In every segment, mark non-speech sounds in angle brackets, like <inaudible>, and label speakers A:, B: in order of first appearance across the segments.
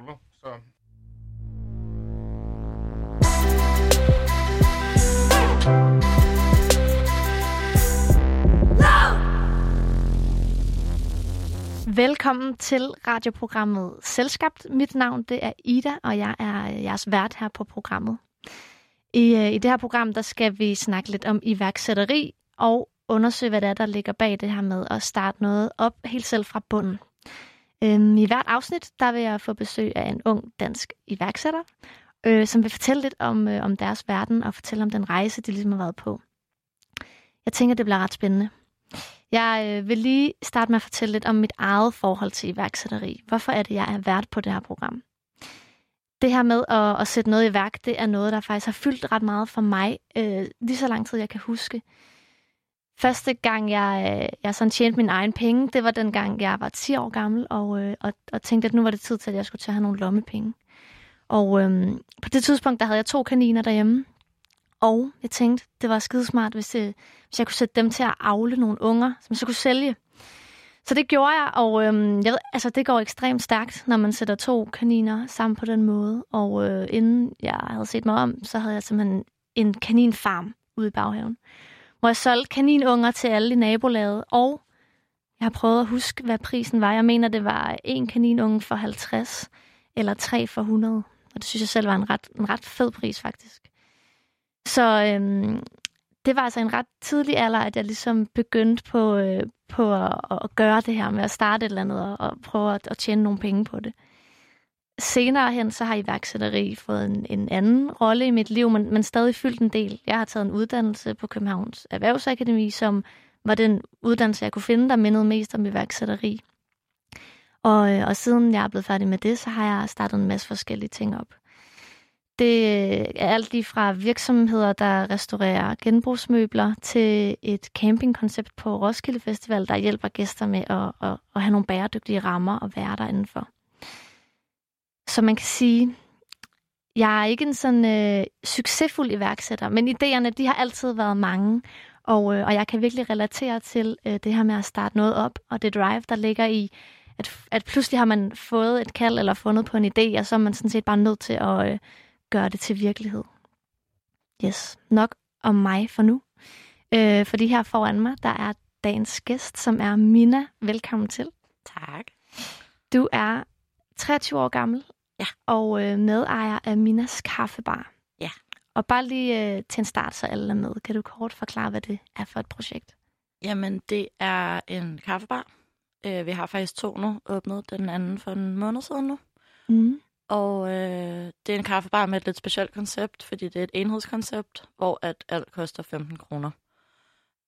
A: ruller. Så
B: Velkommen til radioprogrammet Selskabt. Mit navn det er Ida, og jeg er jeres vært her på programmet. I, øh, I det her program der skal vi snakke lidt om iværksætteri og undersøge, hvad det er, der ligger bag det her med at starte noget op helt selv fra bunden. Øhm, I hvert afsnit der vil jeg få besøg af en ung dansk iværksætter, øh, som vil fortælle lidt om, øh, om deres verden og fortælle om den rejse, de ligesom har været på. Jeg tænker, det bliver ret spændende. Jeg øh, vil lige starte med at fortælle lidt om mit eget forhold til iværksætteri. Hvorfor er det, jeg er vært på det her program? Det her med at, at sætte noget i værk, det er noget, der faktisk har fyldt ret meget for mig, øh, lige så lang tid jeg kan huske. Første gang, jeg, øh, jeg sådan tjente min egen penge, det var den gang, jeg var 10 år gammel, og, øh, og, og tænkte, at nu var det tid til, at jeg skulle til at have nogle lommepenge. Og øhm, på det tidspunkt, der havde jeg to kaniner derhjemme, og jeg tænkte, det var skidesmart, hvis, det, hvis jeg kunne sætte dem til at afle nogle unger, som jeg så kunne sælge. Så det gjorde jeg, og øhm, jeg ved, altså, det går ekstremt stærkt, når man sætter to kaniner sammen på den måde. Og øh, inden jeg havde set mig om, så havde jeg simpelthen en kaninfarm ude i baghaven, hvor jeg solgte kaninunger til alle i nabolaget, og jeg har prøvet at huske, hvad prisen var. Jeg mener, det var en kaninunge for 50, eller tre for 100. Og det synes jeg selv var en ret, en ret fed pris, faktisk. Så øhm, det var altså en ret tidlig alder, at jeg ligesom begyndte på, øh, på at, at gøre det her med at starte et eller andet og, og prøve at, at tjene nogle penge på det. Senere hen, så har iværksætteri fået en, en anden rolle i mit liv, men, men stadig fyldt en del. Jeg har taget en uddannelse på Københavns Erhvervsakademi, som var den uddannelse, jeg kunne finde, der mindede mest om iværksætteri. Og, øh, og siden jeg er blevet færdig med det, så har jeg startet en masse forskellige ting op. Det øh, er alt lige fra virksomheder, der restaurerer genbrugsmøbler, til et campingkoncept på Roskilde Festival, der hjælper gæster med at, at, at have nogle bæredygtige rammer og være der indenfor. Så man kan sige, jeg er ikke en sådan øh, succesfuld iværksætter, men idéerne de har altid været mange, og, øh, og jeg kan virkelig relatere til øh, det her med at starte noget op, og det drive, der ligger i, at, at pludselig har man fået et kald eller fundet på en idé, og så er man sådan set bare nødt til at... Øh, gøre det til virkelighed. Yes, nok om mig for nu. Øh, fordi her foran mig, der er dagens gæst, som er Mina. Velkommen til.
C: Tak.
B: Du er 23 år gammel,
C: ja.
B: og øh, medejer af Minas Kaffebar.
C: Ja.
B: Og bare lige øh, til en start, så alle er med. Kan du kort forklare, hvad det er for et projekt?
C: Jamen, det er en kaffebar. Øh, vi har faktisk to nu, åbnet den anden for en måned siden nu.
B: Mm.
C: Og øh, det er en kaffebar med et lidt specielt koncept, fordi det er et enhedskoncept, hvor at alt koster 15 kroner.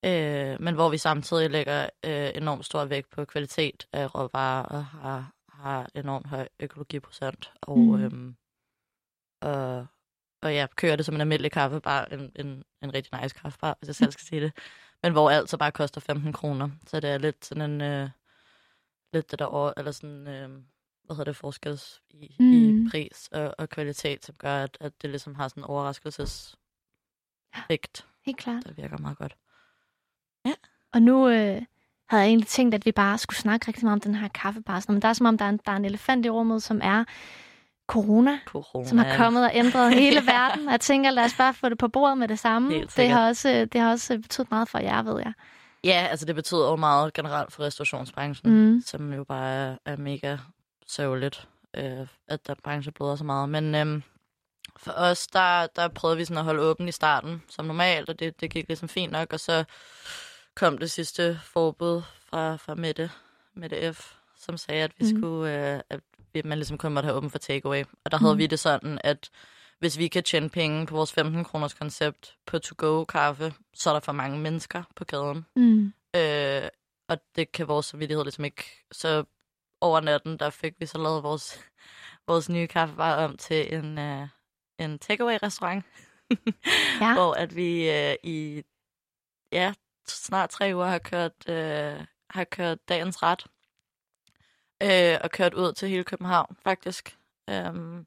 C: Øh, men hvor vi samtidig lægger øh, enormt stor vægt på kvalitet af råvarer og har, har enormt høj økologiprocent. Og, mm. øhm, og, og ja, kører det som en almindelig kaffebar, en, en, en rigtig nice kaffebar, hvis jeg selv skal sige det. Men hvor alt så bare koster 15 kroner. Så det er lidt sådan en... Øh, lidt det der over, eller sådan... Øh, hvad hedder det, forskels i, mm. i pris og, og kvalitet, som gør, at, at det ligesom har sådan en overraskelseseffekt.
B: Ja, helt klart.
C: Der virker meget godt.
B: Ja. Og nu øh, havde jeg egentlig tænkt, at vi bare skulle snakke rigtig meget om den her kaffebar. Men der er som om, der er en, der er en elefant i rummet, som er corona,
C: corona,
B: som har kommet og ændret <laughs> hele verden. Jeg tænker, lad os bare få det på bordet med det samme. Det har, også, det har også betydet meget for jer, ved jeg.
C: Ja, altså det betyder jo meget generelt for restaurationsbranchen, mm. som jo bare er, er mega sørgeligt, øh, at der branche bløder så meget. Men øh, for os, der, der prøvede vi sådan at holde åben i starten, som normalt, og det, det gik ligesom fint nok. Og så kom det sidste forbud fra, fra Mette, Mette F., som sagde, at vi mm. skulle, øh, at man ligesom kun måtte have åben for takeaway. Og der havde mm. vi det sådan, at hvis vi kan tjene penge på vores 15 kroners koncept på to-go kaffe, så er der for mange mennesker på gaden. Mm. Øh, og det kan vores samvittighed ligesom ikke. Så over natten, der fik vi så lavet vores, <laughs> vores nye kaffebar om til en, uh, en takeaway-restaurant. ja. <laughs> Hvor at vi uh, i ja, snart tre uger har kørt, uh, har kørt dagens ret. Uh, og kørt ud til hele København, faktisk. Um,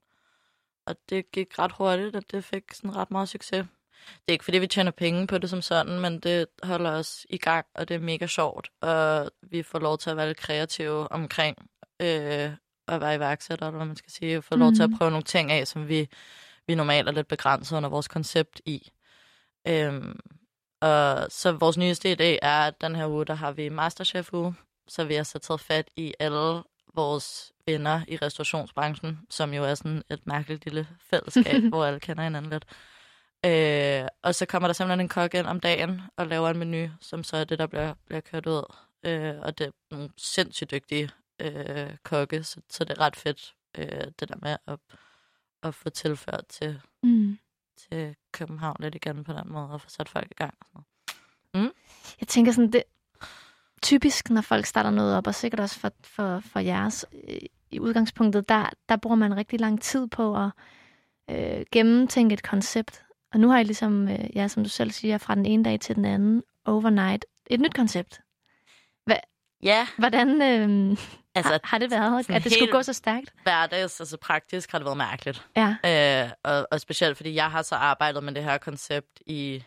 C: og det gik ret hurtigt, og det fik sådan ret meget succes. Det er ikke, fordi vi tjener penge på det som sådan, men det holder os i gang, og det er mega sjovt. Og vi får lov til at være lidt kreative omkring øh, at være iværksætter, eller hvad man skal sige. Få lov mm. til at prøve nogle ting af, som vi, vi normalt er lidt begrænset under vores koncept i. Øhm, og så vores nyeste idé er, at den her uge, der har vi Masterchef-uge, så vi har så taget fat i alle vores venner i restaurationsbranchen, som jo er sådan et mærkeligt lille fællesskab, <laughs> hvor alle kender hinanden lidt. Øh, og så kommer der simpelthen en kok ind om dagen og laver en menu, som så er det, der bliver, bliver kørt ud. Øh, og det er nogle sindssygt dygtige øh, kokke, så, så det er ret fedt, øh, det der med at, at få tilført til, mm til København lidt igen på den måde, og få sat folk i gang. Og sådan
B: noget. Mm? Jeg tænker sådan, det typisk, når folk starter noget op, og sikkert også for, for, for jeres, øh, i udgangspunktet, der, der bruger man rigtig lang tid på at øh, gennemtænke et koncept. Og nu har jeg ligesom, øh, ja, som du selv siger, fra den ene dag til den anden, overnight, et nyt koncept.
C: Ja.
B: Hvordan øh, altså, har, har det været, at det skulle gå så stærkt?
C: Hverdags, altså praktisk, har det været mærkeligt.
B: Ja.
C: Øh, og, og specielt, fordi jeg har så arbejdet med det her koncept i,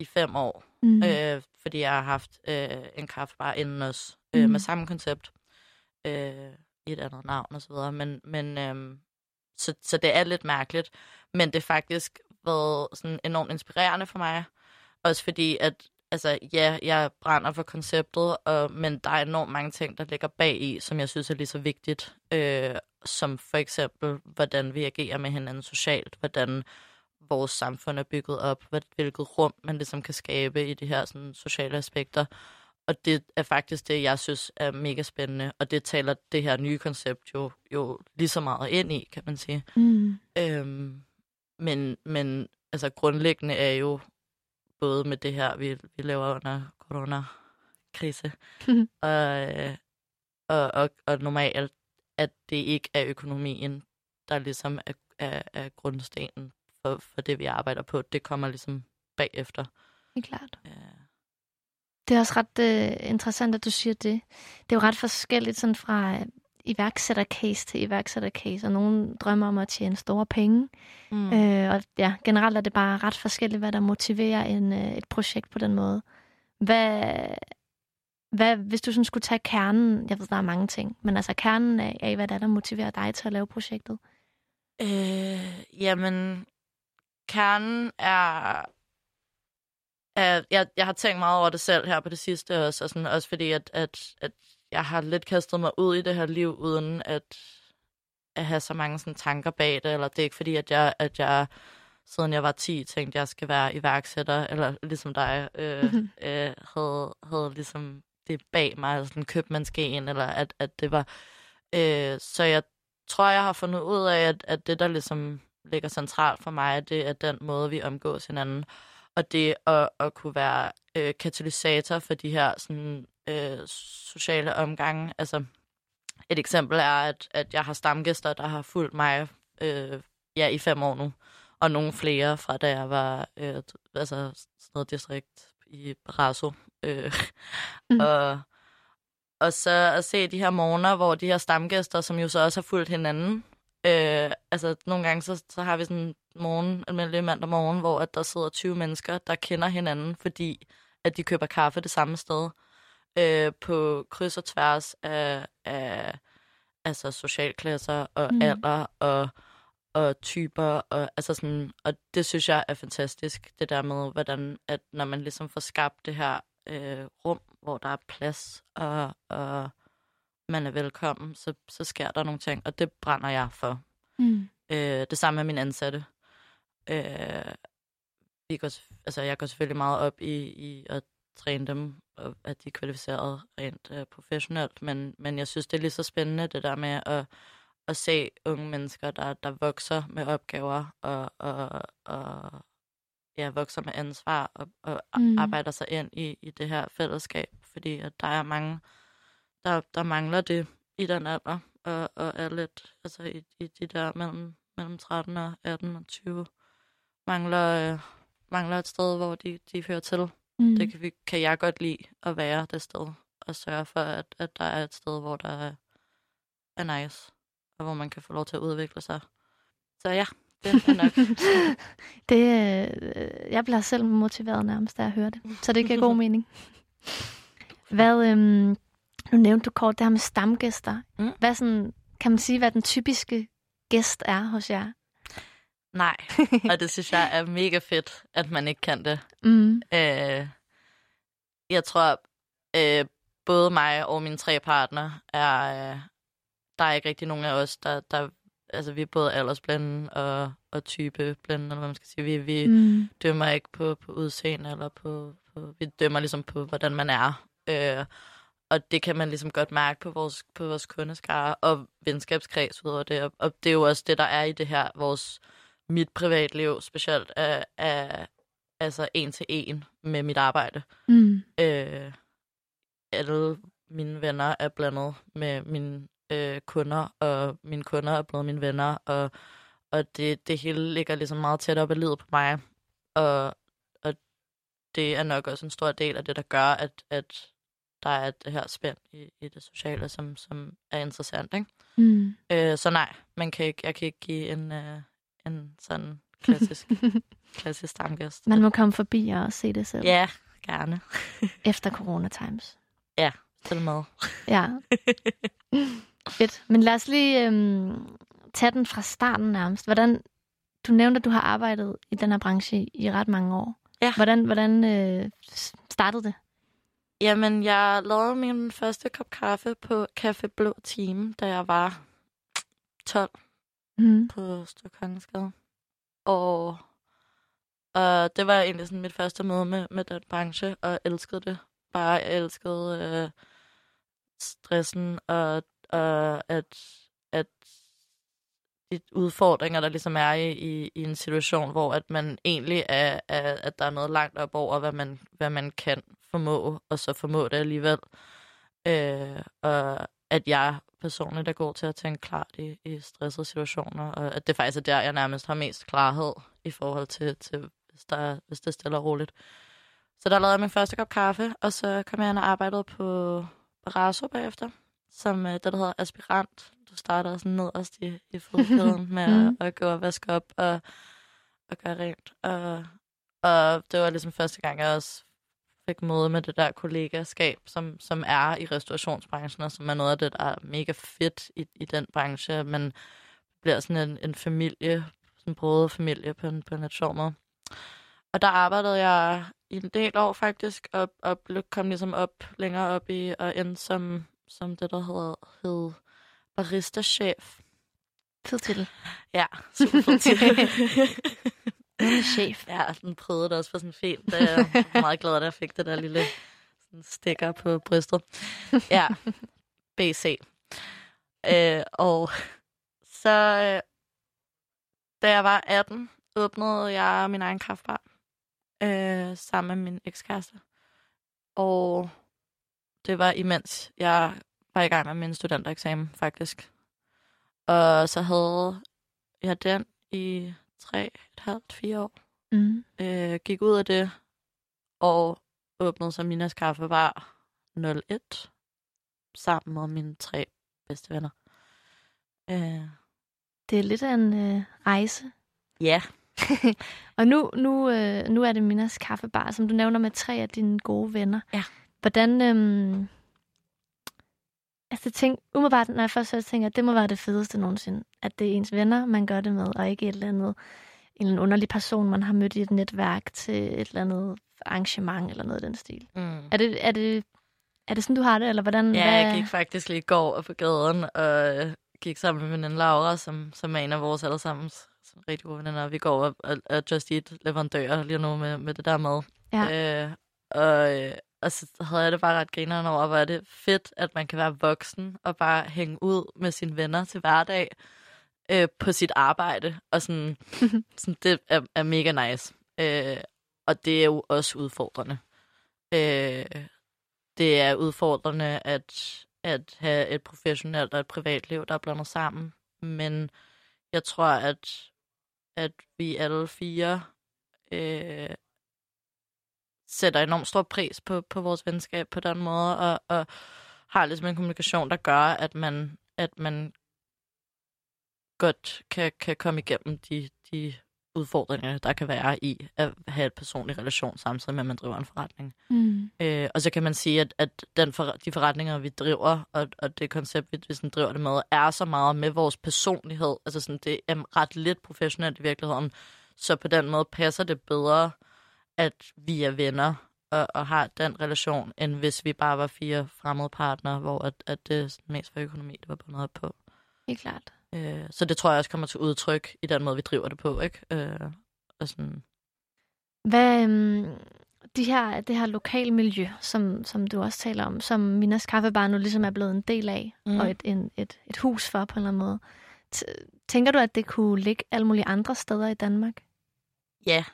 C: i fem år. Mm. Øh, fordi jeg har haft øh, en kaffebar inden os øh, mm. med samme koncept. Øh, i et andet navn og så videre. Men, men øh, så, så det er lidt mærkeligt. Men det er faktisk været sådan enormt inspirerende for mig. Også fordi, at altså, ja, jeg brænder for konceptet, og, men der er enormt mange ting, der ligger bag i, som jeg synes er lige så vigtigt. Øh, som for eksempel, hvordan vi agerer med hinanden socialt, hvordan vores samfund er bygget op, hvilket rum man ligesom kan skabe i de her sådan, sociale aspekter. Og det er faktisk det, jeg synes er mega spændende, og det taler det her nye koncept jo, jo lige så meget ind i, kan man sige. Mm. Øhm, men, men altså grundlæggende er jo både med det her, vi, vi laver under coronakrise, <laughs> og, øh, og, og, og normalt, at det ikke er økonomien, der ligesom er, er, er grundstenen for, for det, vi arbejder på. Det kommer ligesom bagefter.
B: Det er klart. Ja. Det er også ret uh, interessant, at du siger det. Det er jo ret forskelligt sådan fra iværksættercase til iværksættercase, og nogen drømmer om at tjene store penge. Mm. Uh, og ja, generelt er det bare ret forskelligt, hvad der motiverer en, uh, et projekt på den måde. Hvad, hvad, hvis du sådan skulle tage kernen, jeg ved, der er mange ting, men altså kernen af, af hvad der, er, der motiverer dig til at lave projektet?
C: Øh, jamen, kernen er at jeg, jeg har tænkt meget over det selv her på det sidste også, og sådan, også fordi, at, at, at jeg har lidt kastet mig ud i det her liv, uden at, at have så mange sådan, tanker bag det, eller det er ikke fordi, at jeg, at jeg siden jeg var 10, tænkte, at jeg skal være iværksætter, eller ligesom dig, øh, mm-hmm. øh, havde, havde ligesom det bag mig, sådan købmandsgen, eller at, at det var... Øh, så jeg tror, jeg har fundet ud af, at, at det, der ligesom ligger centralt for mig, det er den måde, vi omgås hinanden og det at, at kunne være øh, katalysator for de her sådan, øh, sociale omgange. Altså, et eksempel er, at, at jeg har stamgæster, der har fulgt mig øh, ja, i fem år nu, og nogle flere fra da jeg var øh, altså, sådan noget distrikt i Brasso. Øh, mm. og, og så at se de her morgener, hvor de her stamgæster, som jo så også har fulgt hinanden, øh, altså nogle gange så, så har vi sådan morgen, almindelig mandag morgen, hvor at der sidder 20 mennesker, der kender hinanden, fordi at de køber kaffe det samme sted. Øh, på kryds og tværs af, af altså socialklasser og mm. alder og, og typer. Og, altså sådan, og det synes jeg er fantastisk, det der med, hvordan at når man ligesom får skabt det her øh, rum, hvor der er plads og, og man er velkommen, så, så sker der nogle ting, og det brænder jeg for. Mm. Øh, det samme med min ansatte. Øh, vi går, altså, jeg går selvfølgelig meget op i, i at træne dem, og at de er kvalificeret rent uh, professionelt, men, men jeg synes, det er lige så spændende, det der med at, at se unge mennesker, der, der vokser med opgaver, og, og, og ja, vokser med ansvar, og, og mm. arbejder sig ind i, i det her fællesskab, fordi at der er mange, der, der mangler det i den alder, og, og er lidt altså i, i de der mellem, mellem 13 og 18 og 20 mangler, øh, mangler et sted, hvor de, de hører til. Mm. Det kan, vi, kan jeg godt lide at være det sted, og sørge for, at, at der er et sted, hvor der er, nice, og hvor man kan få lov til at udvikle sig. Så ja, det er nok. <laughs>
B: det, øh, jeg bliver selv motiveret nærmest af at høre det, så det giver god <laughs> mening. Hvad, øhm, nu nævnte du kort det her med stamgæster. Mm. Hvad sådan, kan man sige, hvad den typiske gæst er hos jer?
C: Nej, <laughs> og det synes jeg er mega fedt, at man ikke kan det.
B: Mm.
C: Øh, jeg tror, øh, både mig og mine tre partner er... Øh, der er ikke rigtig nogen af os, der... der altså, vi er både aldersblinde og, og typeblinde, eller hvad man skal sige. Vi, vi mm. dømmer ikke på, på udseende, eller på, på... Vi dømmer ligesom på, hvordan man er. Øh, og det kan man ligesom godt mærke på vores, på vores kundeskare og venskabskreds ud over det. Og, og det er jo også det, der er i det her, vores mit privatliv specielt er, er altså en til en med mit arbejde. Mm. Øh, alle mine venner er blandet med mine øh, kunder, og mine kunder er blevet mine venner, og, og det, det hele ligger ligesom meget tæt op ad livet på mig. Og, og det er nok også en stor del af det, der gør, at, at der er det her spænd i, i det sociale, som, som er interessant. Ikke? Mm. Øh, så nej, man kan ikke, jeg kan ikke give en, øh, en sådan klassisk, <laughs> klassisk stamgæst.
B: Man må komme forbi og se det selv.
C: Ja, gerne. <laughs>
B: Efter corona times.
C: Ja, til med.
B: ja. <laughs> Fedt. Men lad os lige øhm, tage den fra starten nærmest. Hvordan, du nævnte, at du har arbejdet i den her branche i, ret mange år.
C: Ja.
B: Hvordan, hvordan øh, startede det?
C: Jamen, jeg lavede min første kop kaffe på Café Blå Team, da jeg var 12 mm. på Storkongensgade. Og, og det var egentlig sådan mit første møde med, med den branche, og jeg elskede det. Bare jeg elskede øh, stressen, og, og at, at de udfordringer, der ligesom er i, i, i en situation, hvor at man egentlig er, er, at der er noget langt op over, hvad man, hvad man kan formå, og så formå det alligevel. Øh, og at jeg personligt er god til at tænke klart i, i stressede situationer, og at det faktisk er der, jeg nærmest har mest klarhed i forhold til, til hvis, der, hvis det er stille og roligt. Så der lavede jeg min første kop kaffe, og så kom jeg ind og arbejdede på Barasso bagefter, som øh, det, der hedder aspirant. Du starter sådan nederst i, i fodkæden <laughs> med at, mm. at gå og vaske op og, og gøre rent. Og, og det var ligesom første gang, jeg også fik møde med det der kollegaskab, som, som er i restaurationsbranchen, og som er noget af det, der er mega fedt i, i den branche. Man bliver sådan en, en familie, sådan en familie på en, på en sjov måde. Og der arbejdede jeg i en del år faktisk, og, og kom ligesom op, længere op i, og endte som, som det, der hedder, hed barista-chef.
B: Fed titel.
C: Ja, super fed titel. <laughs>
B: chef.
C: Ja, den prøvede det også for sådan fint. Jeg <laughs> er meget glad, at jeg fik det der lille sådan stikker på brystet. Ja, BC. Øh, og så, øh, da jeg var 18, åbnede jeg min egen kaffebar øh, sammen med min ekskæreste. Og det var imens jeg var i gang med min studentereksamen, faktisk. Og så havde jeg den i tre, et halvt, fire år. Mm. Øh, gik ud af det, og åbnede så Minas Kaffebar 01, sammen med mine tre bedste venner.
B: Øh. Det er lidt af en øh, rejse.
C: Ja. <laughs>
B: og nu, nu, øh, nu er det Minas Kaffebar, som du nævner med tre af dine gode venner.
C: Ja.
B: Hvordan... Øh, Altså, jeg tænker, umiddelbart, når jeg først så tænker, at det må være det fedeste nogensinde. At det er ens venner, man gør det med, og ikke et eller andet, en eller anden underlig person, man har mødt i et netværk til et eller andet arrangement eller noget af den stil. Mm. Er, det, er, det, er det sådan, du har det, eller hvordan?
C: Ja, jeg gik faktisk lige i går og på gaden, og gik sammen med min Laura, som, som er en af vores allesammens som rigtig gode veninder. Vi går og, og, og Just Eat leverandører lige nu med, med det der mad. Ja. Øh, og, øh, og så havde jeg det bare ret grineren over, hvor er det fedt, at man kan være voksen og bare hænge ud med sine venner til hverdag øh, på sit arbejde. Og sådan, <laughs> sådan det er, er mega nice. Øh, og det er jo også udfordrende. Øh, det er udfordrende at, at have et professionelt og et privatliv, der er blandet sammen. Men jeg tror, at, at vi alle fire øh, sætter enormt stor pris på, på vores venskab på den måde, og, og har ligesom en kommunikation, der gør, at man, at man godt kan, kan komme igennem de, de udfordringer, der kan være i at have et personlig relation, samtidig med, at man driver en forretning.
B: Mm.
C: Øh, og så kan man sige, at, at den for, de forretninger, vi driver, og, og det koncept, vi, vi sådan driver det med, er så meget med vores personlighed. Altså sådan, det er ret lidt professionelt i virkeligheden. Så på den måde passer det bedre, at vi er venner og, og har den relation, end hvis vi bare var fire fremmede partnere, hvor at, at det mest var økonomi, det var bundet op på.
B: Helt klart.
C: Øh, så det tror jeg også kommer til udtryk i den måde, vi driver det på, ikke? Øh, og sådan.
B: Hvad, øhm, de her, det her lokalmiljø, som, som du også taler om, som Minas Kaffebar nu ligesom er blevet en del af, mm. og et, en, et, et hus for på en eller anden måde. T- tænker du, at det kunne ligge alle mulige andre steder i Danmark?
C: Ja,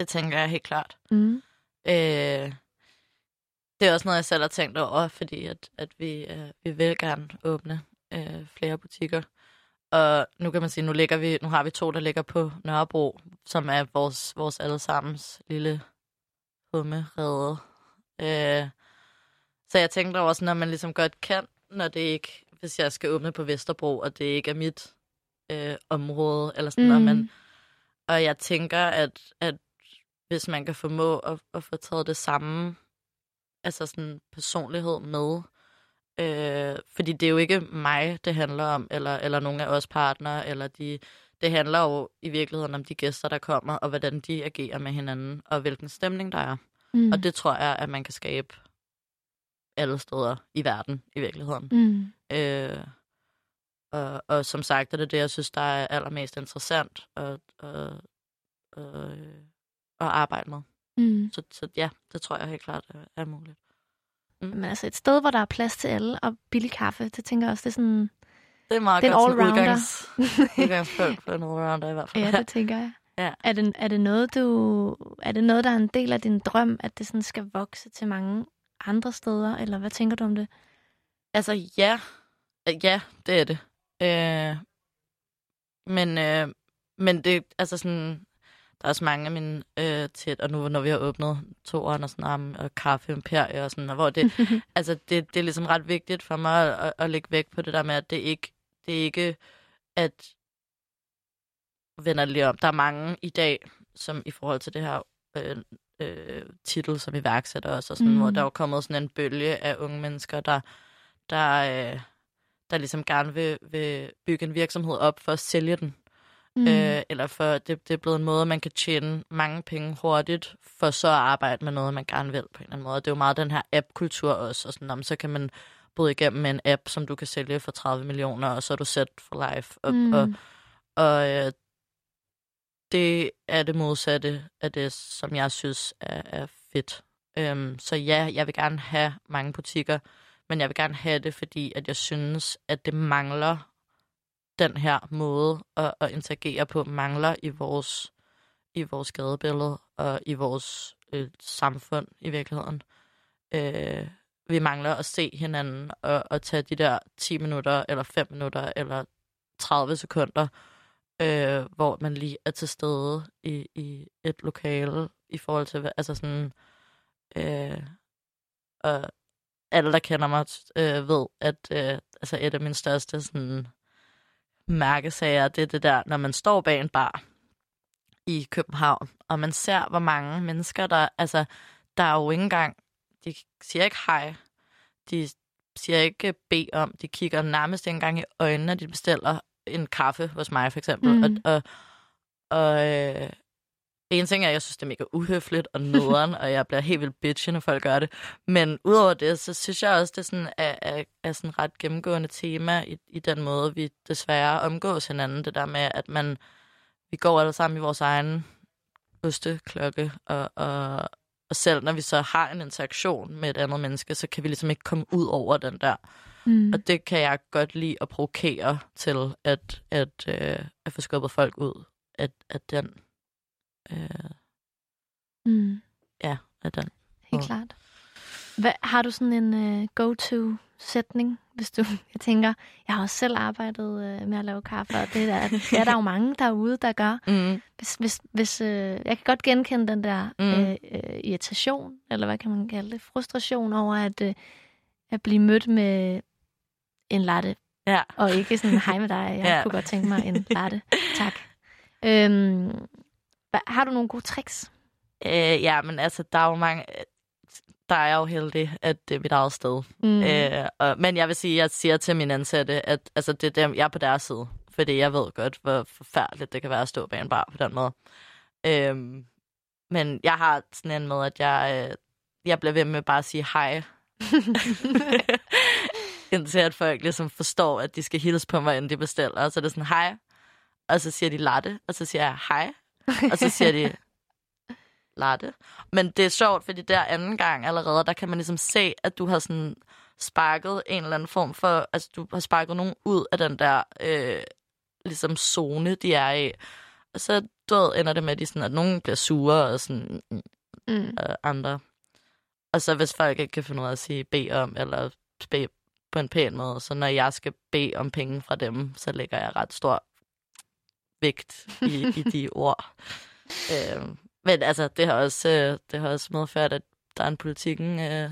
C: det tænker jeg helt klart.
B: Mm.
C: Øh, det er også noget, jeg selv har tænkt over, fordi at, at vi, øh, vi vil gerne åbne øh, flere butikker. Og nu kan man sige, nu, ligger vi, nu har vi to, der ligger på Nørrebro, som er vores, vores allesammens lille hummerede. Øh, så jeg tænkte over, sådan, at man ligesom godt kan, når det ikke, hvis jeg skal åbne på Vesterbro, og det ikke er mit øh, område, eller sådan mm. noget, men, og jeg tænker, at, at hvis man kan formå at, at få taget det samme, altså sådan personlighed med, Øh, fordi det er jo ikke mig, det handler om, eller, eller nogle af os partnere, eller de, det handler jo i virkeligheden om de gæster, der kommer, og hvordan de agerer med hinanden, og hvilken stemning der er. Mm. Og det tror jeg, at man kan skabe alle steder i verden, i virkeligheden.
B: Mm.
C: Øh, og, og som sagt er det det, jeg synes, der er allermest interessant at, at, at, at arbejde med.
B: Mm.
C: Så, så ja, det tror jeg helt klart er, er muligt.
B: Mm. Men altså et sted, hvor der er plads til alle og billig kaffe, det tænker jeg også, det er sådan...
C: Det er meget
B: er
C: godt
B: all
C: udgangs, <laughs> udgangspunkt for en all-rounder i hvert fald.
B: Ja, det tænker jeg.
C: Ja.
B: Er, det, er, det noget, du, er det noget, der er en del af din drøm, at det sådan skal vokse til mange andre steder, eller hvad tænker du om det?
C: Altså, ja. Ja, det er det. Øh, men, øh, men det, altså sådan, der er også mange af mine øh, tæt, og nu når vi har åbnet to år og sådan og kaffe imperie og sådan, hvor det, <laughs> altså det, det er ligesom ret vigtigt for mig at, at, at lægge vægt på det der med, at det ikke, det er ikke, at vender lige om. Der er mange i dag, som i forhold til det her øh, øh, titel som iværksætter også, og sådan, mm. hvor der er kommet sådan en bølge af unge mennesker, der, der, øh, der ligesom gerne vil, vil bygge en virksomhed op for at sælge den. Mm. Øh, eller for det, det er blevet en måde, man kan tjene mange penge hurtigt, for så at arbejde med noget, man gerne vil på en eller anden måde. Det er jo meget den her app-kultur også, og sådan, om, så kan man bryde igennem med en app, som du kan sælge for 30 millioner, og så er du set for life. Og, mm. og, og øh, det er det modsatte af det, som jeg synes er, er fedt. Øhm, så ja, jeg vil gerne have mange butikker, men jeg vil gerne have det, fordi at jeg synes, at det mangler den her måde at, at interagere på mangler i vores, i vores gadebillede og i vores øh, samfund i virkeligheden. Øh, vi mangler at se hinanden og, og tage de der 10 minutter, eller 5 minutter, eller 30 sekunder, øh, hvor man lige er til stede i, i et lokale i forhold til, altså sådan, øh, og alle, der kender mig, øh, ved, at øh, altså et af mine største sådan, mærkesager, det er det der, når man står bag en bar i København, og man ser, hvor mange mennesker, der, altså, der er jo ikke engang, de siger ikke hej, de siger ikke bed om, de kigger nærmest ikke engang i øjnene, når de bestiller en kaffe hos mig, for eksempel. Mm. Og, og, og øh, en ting er, at jeg synes, det er mega uhøfligt og nederen, og jeg bliver helt vildt bitchy, når folk gør det. Men udover det, så synes jeg også, det er sådan, er, er, er sådan ret gennemgående tema i, i den måde, vi desværre omgås hinanden. Det der med, at man, vi går alle sammen i vores egen osteklokke, og, og, og selv når vi så har en interaktion med et andet menneske, så kan vi ligesom ikke komme ud over den der. Mm. Og det kan jeg godt lide at provokere til, at, at, øh, at få skubbet folk ud at, at den Øh,
B: mm.
C: Ja, af den.
B: Helt klart. Hvad, har du sådan en uh, go-to-sætning, hvis du, <laughs> jeg tænker, jeg har også selv arbejdet uh, med at lave kaffe, og det, der, <laughs> det er der jo mange derude, der gør.
C: Mm.
B: Hvis, hvis, hvis, uh, jeg kan godt genkende den der mm. uh, uh, irritation, eller hvad kan man kalde det, frustration over at, uh, at blive mødt med en latte.
C: Ja.
B: Og ikke sådan, hej med dig, <laughs> jeg ja. kunne godt tænke mig en latte. Tak. Øhm, Hva, har du nogle gode tricks?
C: Øh, ja, men altså, der er jo mange... Der er jeg jo heldig, at det er mit eget sted. Mm. Øh, og, men jeg vil sige, jeg siger til mine ansatte, at altså, det er dem, jeg er på deres side. Fordi jeg ved godt, hvor forfærdeligt det kan være at stå bag en bar på den måde. Øh, men jeg har sådan en med, at jeg, øh, jeg bliver ved med bare at sige hej. <laughs> Indtil at folk ligesom forstår, at de skal hilse på mig, inden de bestiller. Og så er det sådan, hej. Og så siger de latte, og så siger jeg hej. Og så siger de latte. Men det er sjovt, fordi der anden gang allerede, der kan man ligesom se, at du har sådan sparket en eller anden form for, altså du har sparket nogen ud af den der øh, ligesom zone, de er i. Og så død ender det med, at, de sådan, at nogen bliver sure og sådan mm. øh, andre. Og så hvis folk ikke kan finde ud af at sige bed om, eller bede på en pæn måde, så når jeg skal bede om penge fra dem, så lægger jeg ret stor vægt i, i de ord. <laughs> Øh, men altså, det har også, øh, det har også medført, at der er en politikken øh,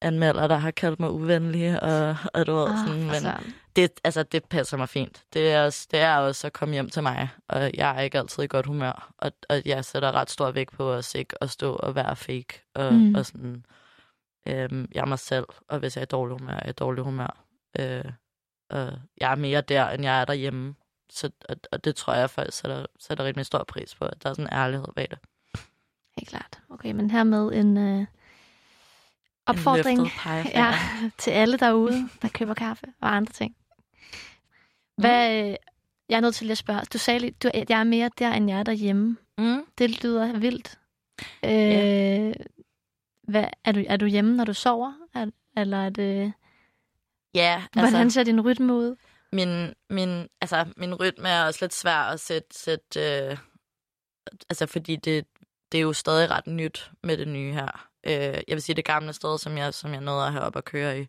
C: anmelder, der har kaldt mig uvenlig, og, og du ved, ah, sådan, men altså. det, altså, det passer mig fint. Det er, også, det er også at komme hjem til mig, og jeg er ikke altid i godt humør, og, og jeg sætter ret stor vægt på os ikke at stå og være fake, og, mm. og sådan, øhm, jeg er mig selv, og hvis jeg er i dårlig humør, er jeg i dårlig humør. Øh, og jeg er mere der, end jeg er derhjemme. Så, og, og det tror jeg faktisk sætter, sætter rigtig stor pris på, at der er sådan en ærlighed bag det.
B: Helt klart. Okay, men hermed en øh, opfordring en <laughs> ja, til alle derude, der køber kaffe og andre ting. Hvad, mm. jeg er nødt til at spørge. Du sagde lige, du, jeg er mere der, end jeg er derhjemme. Mm. Det lyder vildt. Øh, ja. hvad, er, du, er du hjemme, når du sover? Er, eller er det...
C: Ja,
B: altså... Hvordan ser din rytme ud?
C: Min, min, altså, min rytme er også lidt svær at sætte, sætte øh, altså fordi det, det er jo stadig ret nyt med det nye her. Øh, jeg vil sige, det gamle sted, som jeg, som jeg nåede at have op og køre i,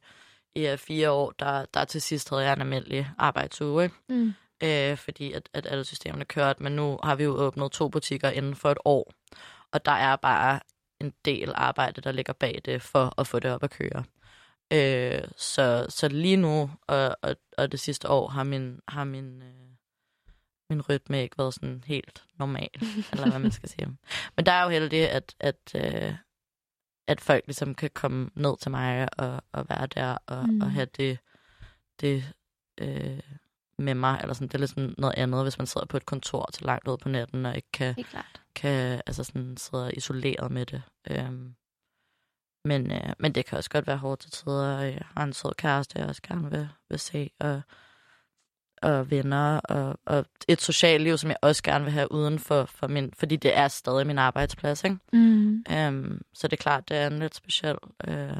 C: i uh, fire år, der, der til sidst havde jeg en almindelig arbejdsuge, ikke? Mm. Øh, fordi at, at alle systemerne kørte, men nu har vi jo åbnet to butikker inden for et år, og der er bare en del arbejde, der ligger bag det, for at få det op at køre. Øh, så, så lige nu og, og, og det sidste år har min, har min, øh, min rytme ikke været sådan helt normal, <laughs> eller hvad man skal sige. Men der er jo heldigt, at, at, øh, at folk ligesom kan komme ned til mig og, og være der og, mm. og have det, det øh, med mig. Eller sådan, det er ligesom noget andet, hvis man sidder på et kontor til langt ud på natten og ikke kan, kan altså sådan, sidde isoleret med det. Øh, men, øh, men det kan også godt være hårdt til tider. Jeg har en sød kæreste, jeg også gerne vil, vil se, og, og venner, og, og et socialt liv, som jeg også gerne vil have uden for, for min, fordi det er stadig min arbejdsplads, ikke? Mm. Um, så det er klart, det er en lidt speciel øh,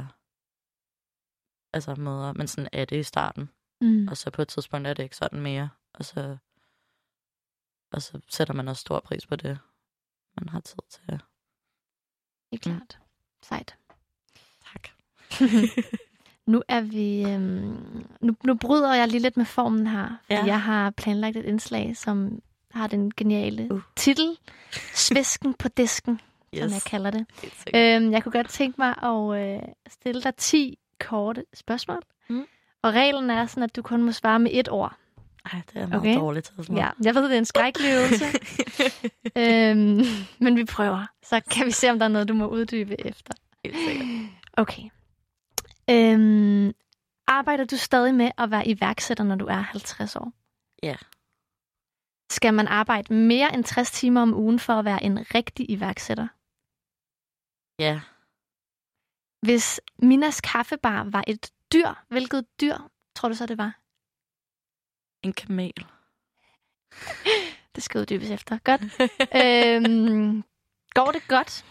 C: altså måde, men sådan er det i starten. Mm. Og så på et tidspunkt er det ikke sådan mere, og så, og så sætter man også stor pris på det, man har tid til.
B: Det er klart. Mm. Sejt. <laughs> nu er vi... Øhm, nu, nu bryder jeg lige lidt med formen her. Ja. Jeg har planlagt et indslag, som har den geniale uh. titel. Svisken på disken, yes. som jeg kalder det. Øhm, jeg kunne godt tænke mig at øh, stille dig 10 korte spørgsmål. Mm. Og reglen er sådan, at du kun må svare med et ord.
C: Ej, det er meget okay. dårligt. Sådan
B: ja, jeg ved, det er en skrækkelig øvelse. <laughs> øhm, men vi prøver. Så kan vi se, om der er noget, du må uddybe efter.
C: Helt sikkert.
B: Okay. Øhm, arbejder du stadig med at være iværksætter, når du er 50 år?
C: Ja.
B: Skal man arbejde mere end 60 timer om ugen for at være en rigtig iværksætter?
C: Ja.
B: Hvis Minas kaffebar var et dyr, hvilket dyr tror du så, det var?
C: En kamel.
B: det skal uddybes efter. Godt. øhm, går det godt?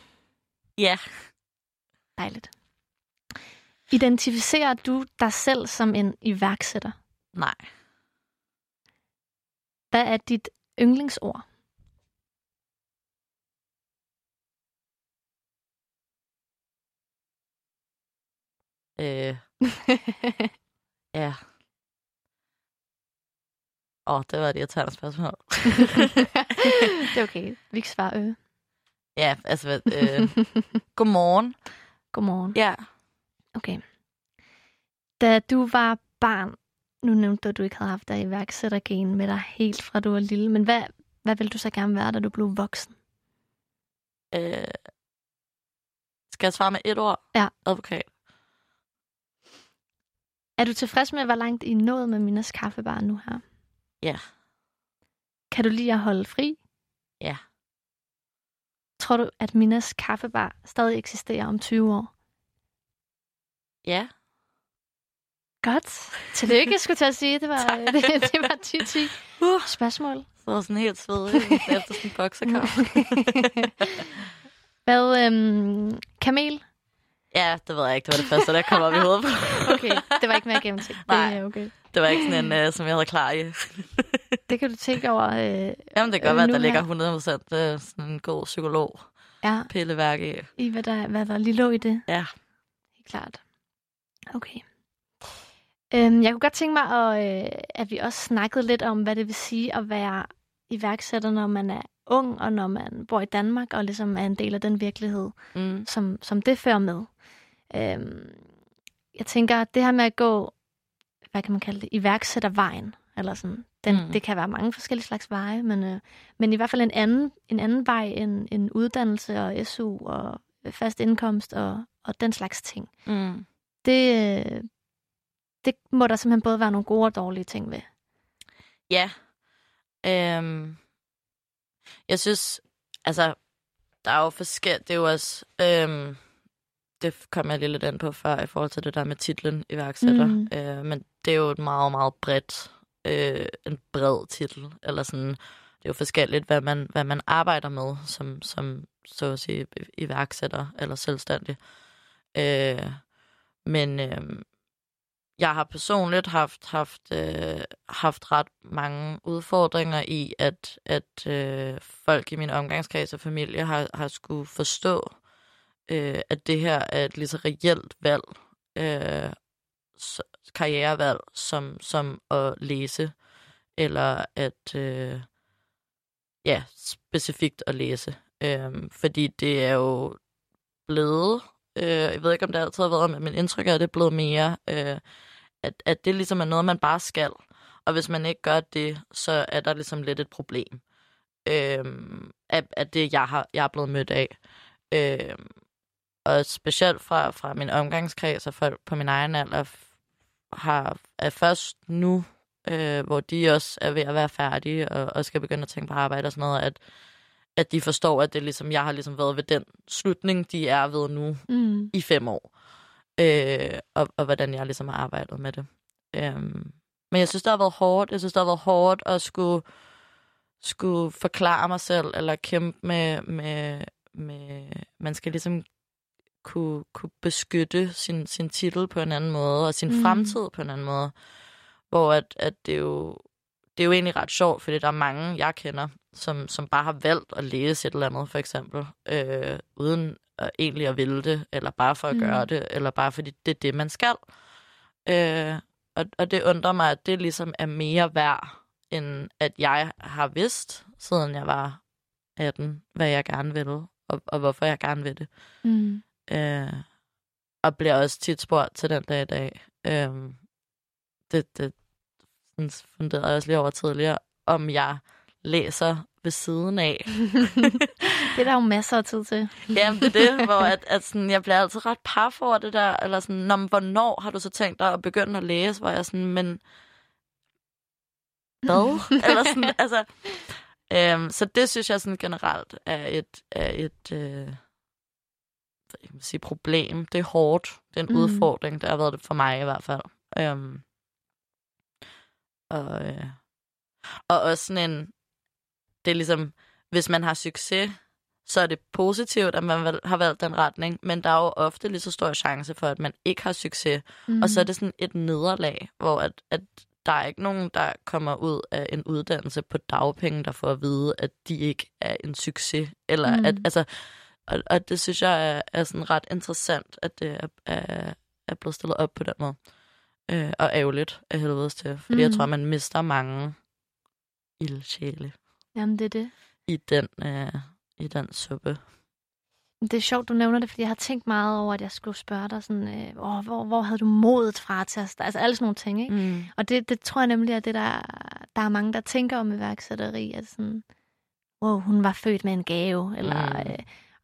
C: Ja.
B: Dejligt. Identificerer du dig selv som en iværksætter?
C: Nej.
B: Hvad er dit yndlingsord?
C: Øh. <laughs> ja. Åh, oh, det var et irriterende spørgsmål. <laughs>
B: det er okay. Vi kan svare øh.
C: Ja, altså, øh, godmorgen.
B: Godmorgen.
C: Ja.
B: Okay. Da du var barn, nu nævnte du, at du ikke havde haft dig iværksættergen med dig helt fra du var lille, men hvad, hvad vil du så gerne være, da du blev voksen?
C: Øh, skal jeg svare med et ord?
B: Ja.
C: Advokat.
B: Er du tilfreds med, hvor langt I er nået med Minas Kaffebar nu her?
C: Ja.
B: Kan du lide at holde fri?
C: Ja.
B: Tror du, at Minas Kaffebar stadig eksisterer om 20 år?
C: Ja.
B: Godt. Tillykke, skulle jeg til at sige. Det var, <laughs> det, det var 10-10
C: Uh,
B: spørgsmål.
C: så var sådan helt svedig <laughs> efter sådan en boksekamp. <laughs>
B: Hvad, øhm, kamel?
C: ja, det ved jeg ikke. Det var det første, der kom op i hovedet på.
B: Okay, det var ikke mere gennemtænkt.
C: Nej.
B: Det er okay.
C: Det var ikke sådan en, uh, som jeg havde klar i.
B: Det kan du tænke over. Øh,
C: Jamen, det kan godt
B: Øh,
C: være, at der ligger
B: her.
C: 100% uh, sådan en god psykolog
B: ja,
C: pilleværk i.
B: i hvad der, hvad der lige lå i det.
C: Ja.
B: Helt klart. Okay. Øhm, jeg kunne godt tænke mig, at, øh, at vi også snakkede lidt om, hvad det vil sige at være iværksætter, når man er ung, og når man bor i Danmark, og ligesom er en del af den virkelighed,
C: Mm.
B: som, som det fører med. Øhm, jeg tænker, at det her med at gå, hvad kan man kalde det, iværksættervejen, eller sådan, den,
C: Mm.
B: det kan være mange forskellige slags veje, men, øh, men i hvert fald en anden, en anden vej end, end uddannelse og SU og fast indkomst og, og den slags ting.
C: Mm.
B: Det, øh, det må der simpelthen både være nogle gode og dårlige ting ved.
C: Ja. Øhm, jeg synes, altså, der er jo forskelligt. Det er jo også, øhm, det kom jeg lige lidt ind på før i forhold til det der med titlen iværksætter.
B: Mm.
C: Øh, men det er jo et meget, meget bredt, øh, en bred titel. Eller sådan, det er jo forskelligt, hvad man, hvad man arbejder med som, som så at sige, iværksætter eller selvstændig. Øh, men øh, jeg har personligt haft haft øh, haft ret mange udfordringer i at at øh, folk i min omgangskreds og familie har har skulle forstå øh, at det her er et lige så reelt valg øh, karrierevalg som som at læse eller at øh, ja specifikt at læse. Øh, fordi det er jo blevet øh, jeg ved ikke om det altid har været men min indtryk er at det er blevet mere øh, at, at det ligesom er noget, man bare skal. Og hvis man ikke gør det, så er der ligesom lidt et problem. Øh, at, at det, jeg, har, jeg er blevet mødt af. Øh, og specielt fra, fra min omgangskreds og folk på min egen alder, har, er først nu, øh, hvor de også er ved at være færdige og, og skal begynde at tænke på arbejde og sådan noget, at, at de forstår, at det ligesom, jeg har ligesom været ved den slutning, de er ved nu
B: Mm.
C: i fem år. Øh, og, og hvordan jeg ligesom har arbejdet med det. Øhm, men jeg synes, det har været hårdt. Jeg synes, det har været hårdt at skulle, skulle forklare mig selv, eller kæmpe med, med, med man skal ligesom kunne, kunne beskytte sin, sin titel på en anden måde, og sin Mm. fremtid på en anden måde. Hvor at, at det, er jo, det er jo egentlig ret sjovt, fordi der er mange, jeg kender, som, som bare har valgt at læse et eller andet, for eksempel, øh, uden at egentlig at ville det, eller bare for at
B: Mm.
C: gøre det, eller bare fordi det er det, man skal. Øh, og, og det undrer mig, at det ligesom er mere værd, end at jeg har vidst, siden jeg var 18, hvad jeg gerne ville, og, og hvorfor jeg gerne vil det.
B: Mm.
C: Øh, og bliver også tit spurgt til den dag i dag. Øh, det, det sådan funderede jeg også lige over tidligere, om jeg læser ved siden af. <laughs>
B: det er der jo masser af tid til.
C: Jamen, det er det, hvor at, at sådan, jeg bliver altid ret paf over det der, eller sådan, Nå, men hvornår har du så tænkt dig at begynde at læse, hvor jeg sådan, men hvad? <laughs> eller sådan, altså, øhm, så det synes jeg sådan generelt er et, er et øh, jeg kan sige, problem. Det er hårdt. Det er en
B: mm.
C: udfordring. Det har været det for mig i hvert fald. Øhm, og, øh, og også sådan en, det er ligesom, hvis man har succes, så er det positivt, at man har valgt den retning, men der er jo ofte lige så stor chance for, at man ikke har succes.
B: Mm.
C: Og så er det sådan et nederlag, hvor at, at der er ikke nogen, der kommer ud af en uddannelse på dagpenge, der får at vide, at de ikke er en succes. Eller
B: Mm.
C: at, altså, og, og det synes jeg er, er sådan ret interessant, at det er, er, er blevet stillet op på den måde. Øh, og ærgerligt af helvedes til, fordi mm. jeg tror, man mister mange ildsjæle
B: Jamen, det er det.
C: i den, øh, i den suppe.
B: Det er sjovt, du nævner det, fordi jeg har tænkt meget over, at jeg skulle spørge dig, sådan, øh, hvor, hvor, hvor havde du modet fra til at starte? Altså alle sådan nogle ting, ikke?
C: Mm.
B: Og det, det tror jeg nemlig er det, der, der er mange, der tænker om iværksætteri. At sådan, wow, hun var født med en gave, eller mm. øh,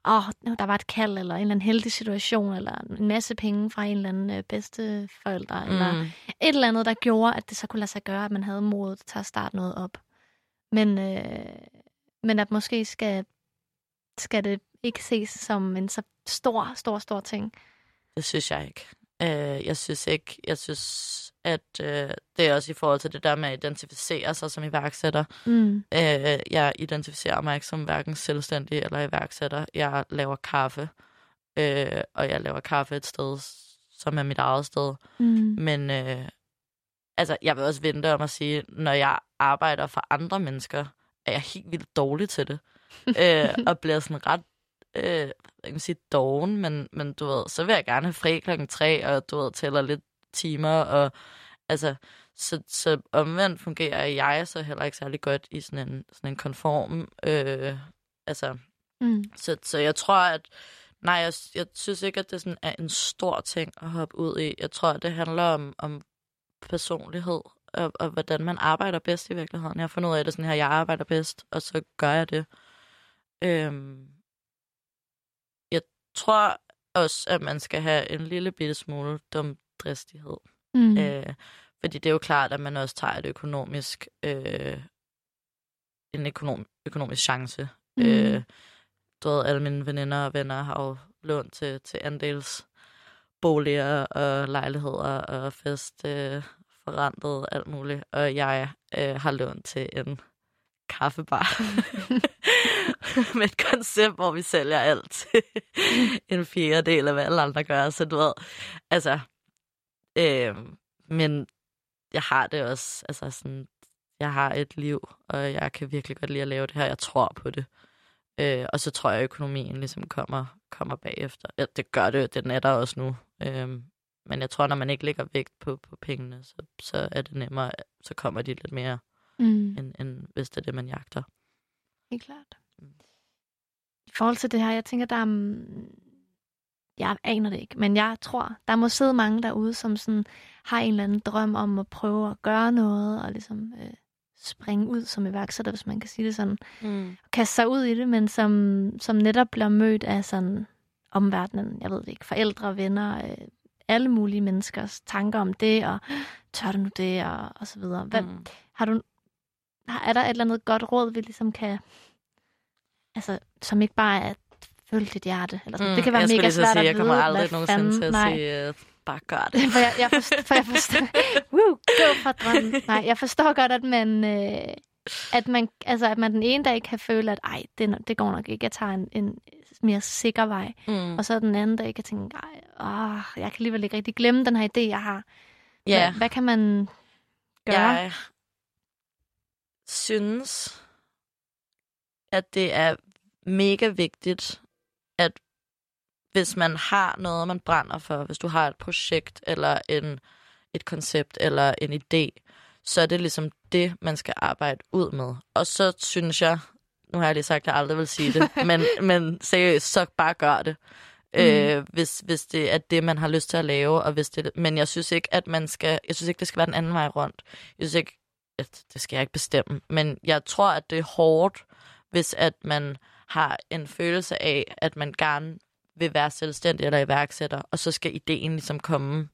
B: åh, der var et kald, eller en eller anden heldig situation, eller en masse penge fra en eller anden øh, bedste forældre, mm. eller et eller andet, der gjorde, at det så kunne lade sig gøre, at man havde modet til at starte noget op. Men, øh, men at måske skal, skal det ikke ses som en så stor, stor, stor ting.
C: Det synes jeg ikke. Øh, jeg synes ikke, jeg synes, at øh, det er også i forhold til det der med at identificere sig som iværksætter. Mm. Øh, jeg identificerer mig ikke som hverken selvstændig eller iværksætter. Jeg laver kaffe, øh, og jeg laver kaffe et sted, som er mit eget sted. Mm. Men øh, altså, jeg vil også vente om at sige, når jeg arbejder for andre mennesker, er jeg helt vildt dårlig til det. <laughs> øh, og bliver sådan ret øh, jeg kan sige doven, men, men du ved, så vil jeg gerne have fri klokken tre, og du ved, tæller lidt timer, og altså, så, så omvendt fungerer jeg så heller ikke særlig godt i sådan en, sådan en konform, øh, altså, mm. så, så jeg tror, at, nej, jeg, jeg synes ikke, at det sådan er en stor ting at hoppe ud i. Jeg tror, at det handler om, om personlighed, og, og hvordan man arbejder bedst i virkeligheden. Jeg har fundet ud af det sådan her, jeg arbejder bedst, og så gør jeg det. Øhm, tror også, at man skal have en lille bitte smule dumdristighed. Mm. Øh, fordi det er jo klart, at man også tager et økonomisk, øh, en økonom, økonomisk chance. Mm. Øh, du ved, alle mine veninder og venner har jo lånt til, til andels boliger og lejligheder og fest øh, forrentet alt muligt. Og jeg øh, har lånt til en kaffebar <laughs> med et koncept, hvor vi sælger alt en fjerdedel af, hvad alle andre gør. Så du ved, altså, øh, men jeg har det også, altså sådan, jeg har et liv, og jeg kan virkelig godt lide at lave det her. Jeg tror på det. Øh, og så tror jeg, at økonomien ligesom kommer, kommer bagefter. Ja, det gør det, den er der også nu. Øh, men jeg tror, når man ikke lægger vægt på, på pengene, så, så er det nemmere, så kommer de lidt mere mm. end, end hvis det er det, man jagter.
B: Helt klart. Mm. I forhold til det her, jeg tænker, der er... Jeg aner det ikke, men jeg tror, der må sidde mange derude, som sådan har en eller anden drøm om at prøve at gøre noget, og ligesom øh, springe ud som iværksætter, hvis man kan sige det sådan. Mm. Og kaste sig ud i det, men som, som netop bliver mødt af sådan omverdenen, jeg ved det ikke, forældre, venner, øh, alle mulige menneskers tanker om det, og tør du nu det, og, og så videre. Hvad, mm. Har du er der et eller andet godt råd, vi ligesom kan... Altså, som ikke bare er følge dit hjerte. Eller sådan. Mm, det kan være mega svært
C: sige, at vide, Jeg kommer aldrig nogensinde til at nej. sige, uh, bare gør det. <laughs>
B: for jeg, jeg, forstår, for jeg forstår, <laughs> woo, go for drømmen. Nej, jeg forstår godt, at man, øh, at man, altså, at man den ene dag kan føle, at ej, det, det går nok ikke. Jeg tager en, en mere sikker vej. Mm. Og så den anden dag kan tænke, ej, åh, jeg kan alligevel ikke rigtig glemme den her idé, jeg har. Yeah. Hvad, hvad kan man gøre?
C: Jeg synes, at det er mega vigtigt, at hvis man har noget, man brænder for, hvis du har et projekt eller en, et koncept eller en idé, så er det ligesom det, man skal arbejde ud med. Og så synes jeg, nu har jeg lige sagt, at jeg aldrig vil sige det, <laughs> men, men seriøst, så bare gør det. Mm. Øh, hvis, hvis det er det, man har lyst til at lave. Og hvis det, men jeg synes ikke, at man skal, jeg synes ikke, det skal være den anden vej rundt. Jeg synes ikke, at det skal jeg ikke bestemme, men jeg tror, at det er hårdt, hvis at man har en følelse af, at man gerne vil være selvstændig eller iværksætter, og så skal ideen ligesom komme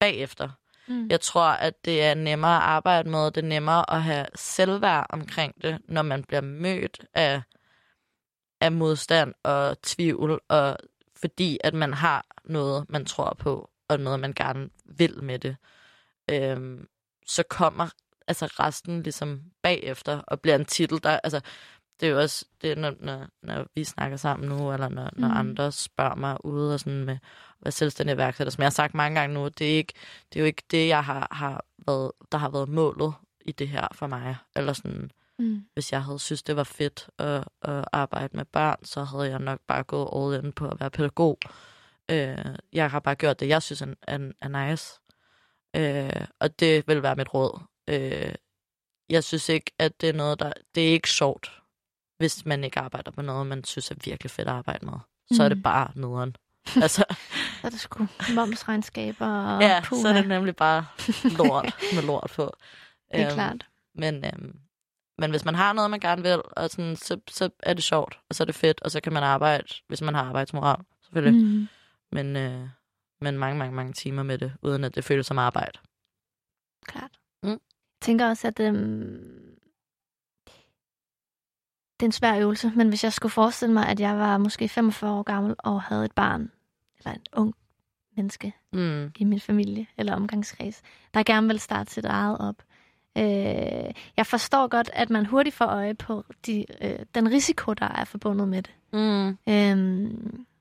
C: bagefter. Mm. Jeg tror, at det er nemmere at arbejde med, det er nemmere at have selvværd omkring det, når man bliver mødt af, af modstand og tvivl, og fordi at man har noget, man tror på, og noget, man gerne vil med det. Øhm, så kommer altså resten ligesom bagefter, og bliver en titel, der, altså, det er jo også, det, når, når, når vi snakker sammen nu, eller når, når mm. andre spørger mig ude og sådan med at være selvstændig iværksætter, som jeg har sagt mange gange nu, det er, ikke, det er jo ikke det, jeg har, har været, der har været målet i det her for mig. Eller sådan, mm. hvis jeg havde synes, det var fedt at, at arbejde med børn, så havde jeg nok bare gået all in på at være pædagog. Øh, jeg har bare gjort det, jeg synes er, er, er nice. Øh, og det vil være mit råd. Øh, jeg synes ikke, at det er noget, der... Det er ikke sjovt, hvis man ikke arbejder på noget, man synes er virkelig fedt at arbejde med. Mm. Så er det mm. bare nederen. <laughs>
B: Altså, så er det sgu momsregnskaber og
C: Ja, puha. så er det nemlig bare lort <laughs> med lort på.
B: Det er um, klart.
C: Men, um, men hvis man har noget, man gerne vil, og sådan, så, så er det sjovt, og så er det fedt, og så kan man arbejde, hvis man har arbejdsmoral, selvfølgelig. Mm. Men, øh, men mange, mange, mange timer med det, uden at det føles som arbejde.
B: Klart. Mm. Jeg tænker også, at øhm, det er en svær øvelse, men hvis jeg skulle forestille mig, at jeg var måske 45 år gammel og havde et barn, eller en ung menneske mm. i min familie eller omgangskreds, der gerne vil starte sit eget op. Øh, jeg forstår godt, at man hurtigt får øje på de, øh, den risiko, der er forbundet med det. Mm. Øh, og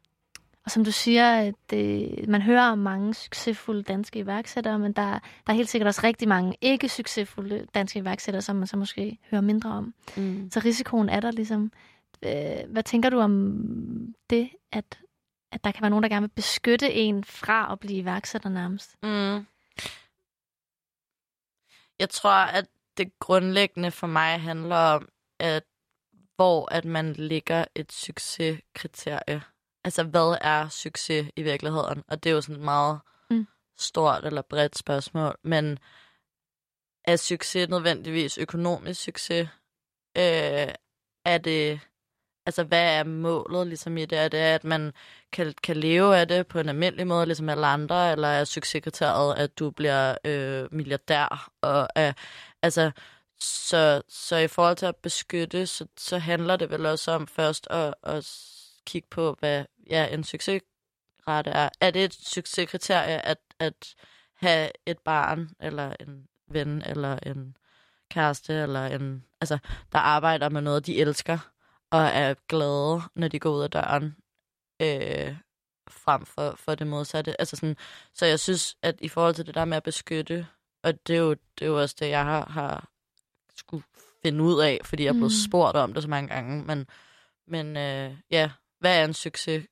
B: som du siger, det, man hører om mange succesfulde danske iværksættere, men der, der er helt sikkert også rigtig mange ikke succesfulde danske iværksættere, som man så måske hører mindre om. Mm. Så risikoen er der ligesom. Øh, hvad tænker du om det, at, at der kan være nogen, der gerne vil beskytte en fra at blive iværksætter nærmest? Mm.
C: Jeg tror, at det grundlæggende for mig handler om, at hvor at man ligger et succeskriterie altså, hvad er succes i virkeligheden? Og det er jo sådan et meget mm. stort eller bredt spørgsmål. Men er succes nødvendigvis økonomisk succes? Øh, er det... Altså, hvad er målet ligesom i det? Er det, at man kan, kan leve af det på en almindelig måde, ligesom alle andre? Eller er succeskriteriet, at du bliver øh, milliardær? Og, øh, altså, så, så i forhold til at beskytte, så, så handler det vel også om først at, at kigge på, hvad ja, en succesrate er. Er det et succeskriterie at, at have et barn, eller en ven, eller en kæreste, eller en, altså, der arbejder med noget, de elsker, og er glade, når de går ud af døren, øh, frem for, for det modsatte. Altså sådan, så jeg synes, at i forhold til det der med at beskytte, og det er jo, det er jo også det, jeg har, har skulle finde ud af, fordi jeg er blevet mm. spurgt om det så mange gange, men, men øh, ja, hvad er en succes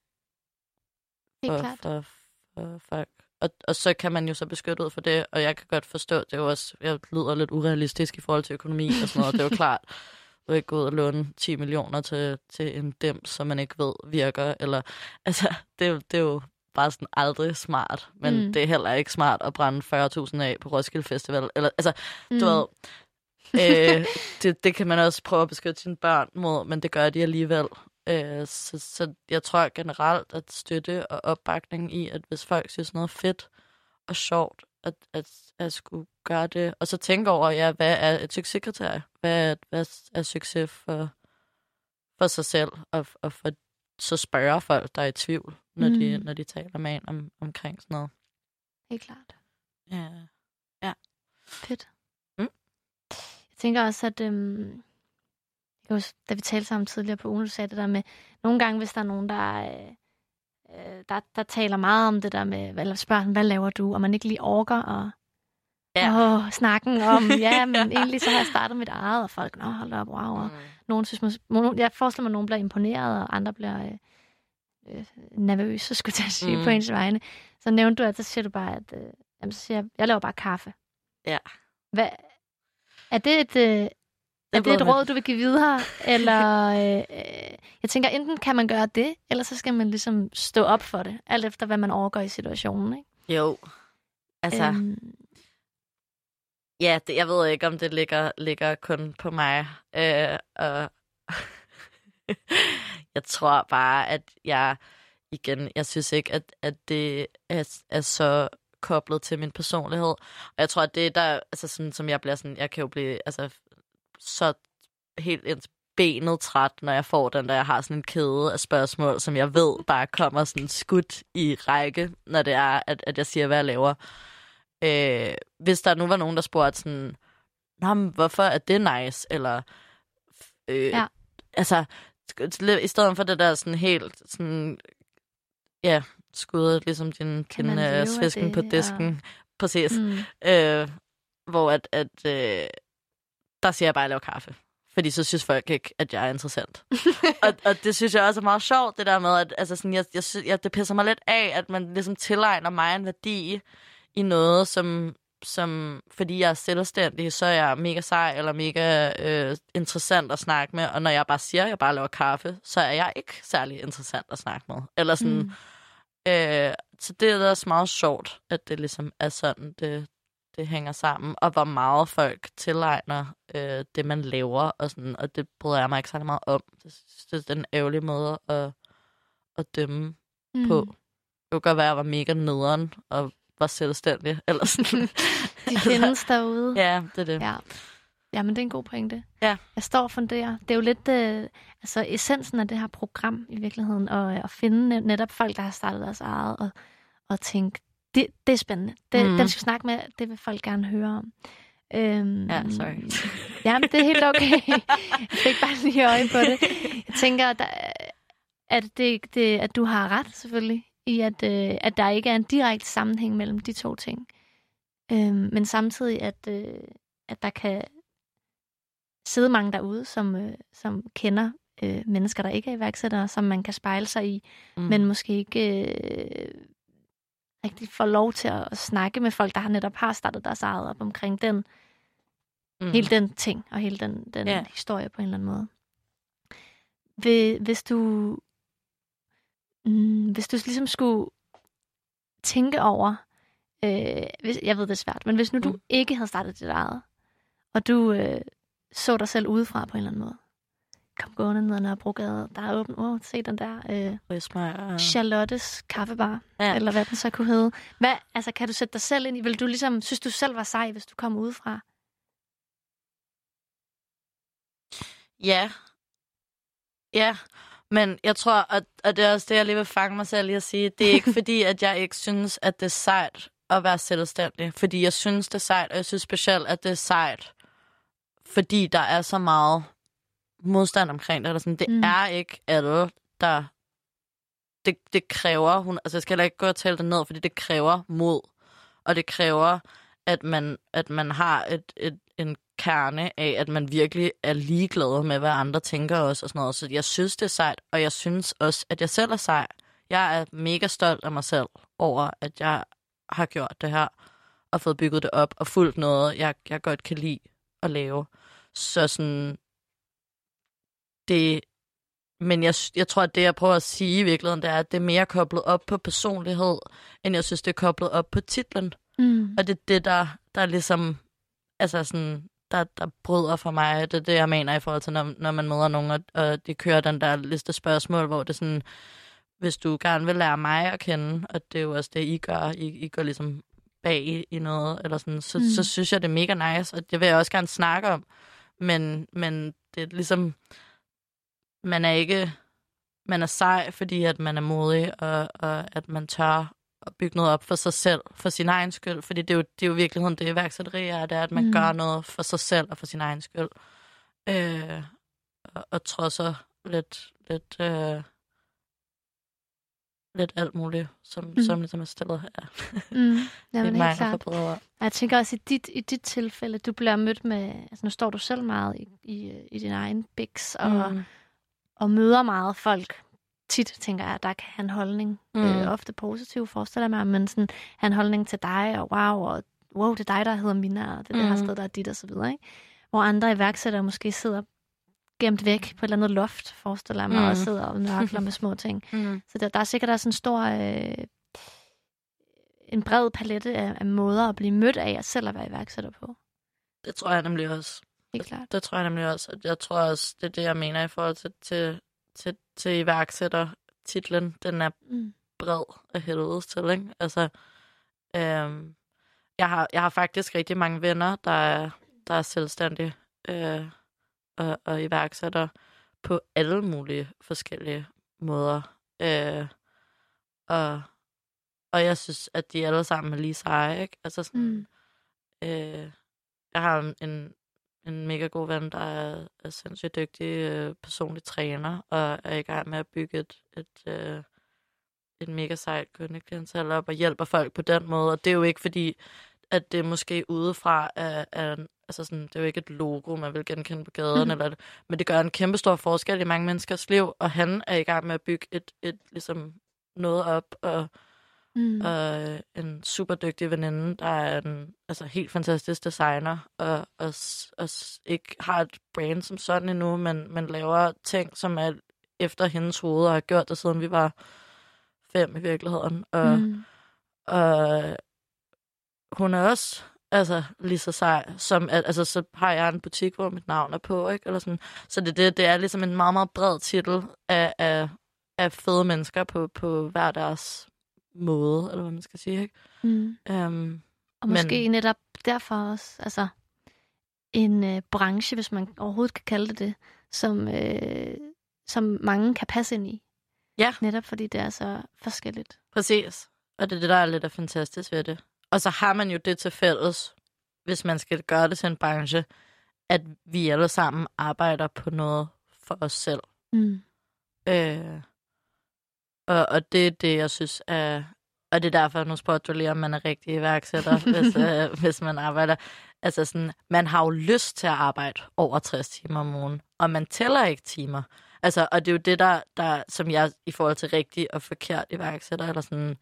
B: for,
C: for, for folk? Og, og så kan man jo så beskytte ud for det, og jeg kan godt forstå, det er jo også, jeg lyder lidt urealistisk i forhold til økonomi og sådan noget, det er jo <laughs> klart, du ikke gå ud og låne 10 millioner til, til en dem, som man ikke ved virker, eller, <laughs> altså, det, er, det er jo bare sådan aldrig smart, men mm. det er heller ikke smart at brænde 40.000 af på Roskilde Festival, eller, altså, mm. du ved, øh, det, det kan man også prøve at beskytte sine børn mod, men det gør de alligevel. Øh, så, så jeg tror generelt, at støtte og opbakning i, at hvis folk synes noget fedt og sjovt, at, at, at skulle gøre det. Og så tænke over, ja, hvad er et succeskriterie? Hvad er, hvad er succes for, for sig selv? Og, og for, så spørger folk, der er i tvivl, når, mm. de, når de taler med en om, omkring sådan noget.
B: Helt klart.
C: Ja. ja.
B: Fedt. Mm. Jeg tænker også, at øhm, huske, da vi talte sammen tidligere på ugen, du sagde det der med, nogle gange, hvis der er nogen, der, øh, øh, der, der taler meget om det der med, eller spørger, hvad laver du, og man ikke lige orker og ja. åh, snakken om, <laughs> ja, men ja. egentlig så har jeg startet mit eget, og folk, nå, hold op, wow. Og mm. nogen synes, man, jeg forestiller mig, at nogen bliver imponeret, og andre bliver øh, øh, nervøse, skulle jeg sige, mm. på ens vegne. Så nævnte du, at så siger du bare, at øh, jamen, så siger jeg, jeg laver bare kaffe.
C: Ja.
B: Hvad, er det et, øh, er det et råd, du vil give videre? <laughs> Eller, øh, jeg tænker, enten kan man gøre det, eller så skal man ligesom stå op for det, alt efter hvad man overgår i situationen, ikke?
C: Jo. Altså, øhm. ja, det, jeg ved ikke, om det ligger, ligger kun på mig. Øh, og <laughs> jeg tror bare, at jeg, igen, jeg synes ikke, at, at det er, er så koblet til min personlighed. Og jeg tror, at det der, altså sådan, som jeg bliver sådan, jeg kan jo blive, altså så helt ind benet træt, når jeg får den, der jeg har sådan en kæde af spørgsmål, som jeg ved bare kommer sådan skudt i række, når det er, at, at jeg siger, hvad jeg laver. Øh, hvis der nu var nogen, der spurgte sådan, Nå, men hvorfor er det nice? Eller, øh, ja. altså, i stedet for det der sådan helt, sådan, ja, skuddet, ligesom din, din uh, svisken på disken. Ja. Præcis. Mm. Øh, hvor at, at øh, der siger jeg bare, at jeg laver kaffe. Fordi så synes folk ikke, at jeg er interessant. <laughs> og, og det synes jeg også er meget sjovt, det der med, at altså sådan, jeg, jeg, jeg, det pisser mig lidt af, at man ligesom tilegner mig en værdi i noget, som, som fordi jeg er selvstændig, så er jeg mega sej eller mega øh, interessant at snakke med. Og når jeg bare siger, at jeg bare laver kaffe, så er jeg ikke særlig interessant at snakke med. Eller sådan, mm. øh, så det er også meget sjovt, at det ligesom er sådan, det, det hænger sammen, og hvor meget folk tilegner øh, det, man laver, og, sådan, og det bryder jeg mig ikke særlig meget om. Det, det er den ærgerlige måde at, at dømme mm. på. Det kunne godt være, at jeg var mega nederen, og var selvstændig, <laughs> eller sådan. <laughs>
B: De findes derude.
C: Ja, det er det.
B: Ja. Ja, men det er en god pointe.
C: Ja.
B: Jeg står og funderer. Det er jo lidt øh, altså essensen af det her program i virkeligheden, og at finde netop folk, der har startet deres eget, og, og tænke, det, det er spændende. Det, mm. Den skal snakke med, det vil folk gerne høre om.
C: Øhm, ja, sorry. <laughs>
B: Ja, det er helt okay. jeg fik bare lige øje på det. Jeg tænker, der, at, det, det, at du har ret, selvfølgelig, i at, øh, at der ikke er en direkte sammenhæng mellem de to ting. Øhm, men samtidig, at, øh, at der kan sidde mange derude, som, øh, som kender øh, mennesker, der ikke er iværksættere, som man kan spejle sig i, mm. men måske ikke øh, rigtig får lov til at snakke med folk, der har netop har startet deres eget op omkring den, mm. hele den ting, og hele den, den yeah. historie på en eller anden måde. Hvis du, mm, hvis du ligesom skulle tænke over, øh, hvis, jeg ved det er svært, men hvis nu mm. du ikke havde startet dit eget, og du øh, så dig selv udefra på en eller anden måde. Kom gående ned ad Nørrebrogade. Der er åben. Åh, oh, se den der øh, Charlottes kaffebar. Ja. Eller hvad den så kunne hedde. Hvad, altså, kan du sætte dig selv ind i? Vil du ligesom, synes du selv var sej, hvis du kom udefra?
C: Ja. Ja. Men jeg tror, at, at det er også det, jeg lige vil fange mig selv i at sige. Det er ikke <laughs> fordi, at jeg ikke synes, at det er sejt at være selvstændig. Fordi jeg synes, det er sejt, og jeg synes specielt, at det er sejt fordi der er så meget modstand omkring det. Eller sådan. Det mm. er ikke alle, der... Det, det kræver... Hun, altså, jeg skal heller ikke gå og tale det ned, fordi det kræver mod. Og det kræver, at man, at man har et, et, en kerne af, at man virkelig er ligeglad med, hvad andre tænker også og sådan noget. Så jeg synes, det er sejt, og jeg synes også, at jeg selv er sej. Jeg er mega stolt af mig selv over, at jeg har gjort det her, og fået bygget det op, og fuldt noget, jeg, jeg godt kan lide at lave. Så sådan, det, men jeg, jeg tror, at det, jeg prøver at sige i virkeligheden, det er, at det er mere koblet op på personlighed, end jeg synes, det er koblet op på titlen. Mm. Og det er det, der, der er ligesom, altså sådan, der, der bryder for mig. Det er det, jeg mener i forhold til, når, når man møder nogen, og, og de kører den der liste spørgsmål, hvor det er sådan, hvis du gerne vil lære mig at kende, og det er jo også det, I gør, I, I går ligesom bag i noget, eller sådan, så, mm. så synes jeg, det er mega nice, og det vil jeg også gerne snakke om. Men, men det er ligesom, man er ikke, man er sej, fordi at man er modig, og, og at man tør at bygge noget op for sig selv, for sin egen skyld. Fordi det er jo, det er jo virkeligheden, det iværksætteri er, det er, at man mm. gør noget for sig selv og for sin egen skyld. Øh, og, og trodser lidt, lidt øh, lidt alt muligt, som, mm. som ligesom er stillet her. Mm.
B: Jamen, <laughs> helt klart. Og jeg tænker også, i dit, i dit tilfælde, du bliver mødt med, altså nu står du selv meget i, i, i din egen biks, og, mm. Og møder meget folk. Tit tænker jeg, at der kan have en holdning, mm. øh, ofte positiv, forestiller mig, men sådan en holdning til dig, og wow, og wow, det er dig, der hedder Mina, og det er mm. det her sted, der er dit, og så videre, ikke? Hvor andre iværksættere måske sidder gemt væk på et eller andet loft, forestiller jeg mig, mm. og sidder og nørkler med små ting. <laughs> Mm. Så der, der er sikkert også en stor... Øh, en bred palette af, af måder at blive mødt af, og selv at være iværksætter på.
C: Det tror jeg nemlig også.
B: Helt klart.
C: Det, tror jeg nemlig også. Jeg tror også, det er det, jeg mener i forhold til, til, til, til iværksætter. Titlen, den er mm. bred af helvedes til, ikke? Altså, øhm, jeg, har, jeg har faktisk rigtig mange venner, der er, der er selvstændige. Øh, og, og iværksætter på alle mulige forskellige måder. Øh, og, og jeg synes, at de alle sammen er lige seje, ikke? Altså sådan, mm. øh, jeg har en, en mega god ven, der er, er sindssygt dygtig øh, personlig træner, og er i gang med at bygge et, et, øh, et mega sejt kundeklientel op, og hjælper folk på den måde. Og det er jo ikke fordi, at det måske udefra er, er altså sådan, det er jo ikke et logo, man vil genkende på gaden, mm. eller, men det gør en kæmpe stor forskel i mange menneskers liv, og han er i gang med at bygge et, et ligesom noget op, og, mm. og en super dygtig veninde, der er en altså, helt fantastisk designer, og, og, og ikke har et brand som sådan endnu, men, men laver ting, som er efter hendes hoved, og har gjort det, siden vi var fem i virkeligheden. Og, mm. og hun er også altså lige så sej, som at, altså så har jeg en butik, hvor mit navn er på, ikke? Eller sådan. Så det, det, det er ligesom en meget, meget bred titel af, af, af fede mennesker på, på hver deres måde, eller hvad man skal sige, ikke?
B: Mm.
C: Um,
B: Og måske men... netop derfor også, altså en øh, branche, hvis man overhovedet kan kalde det det, som, øh, som mange kan passe ind i.
C: Ja.
B: Netop fordi det er så forskelligt.
C: Præcis. Og det er det, der er lidt af fantastisk ved det. Og så har man jo det til fælles, hvis man skal gøre det til en branche, at vi alle sammen arbejder på noget for os selv.
B: Mm.
C: Øh, og, og det er det, jeg synes er... Og det er derfor, nu spurgte du lige, om man er rigtig iværksætter, <laughs> hvis, øh, hvis man arbejder. Altså sådan, man har jo lyst til at arbejde over 60 timer om ugen, og man tæller ikke timer. Altså, og det er jo det, der, der som jeg i forhold til rigtig og forkert iværksætter, eller sådan,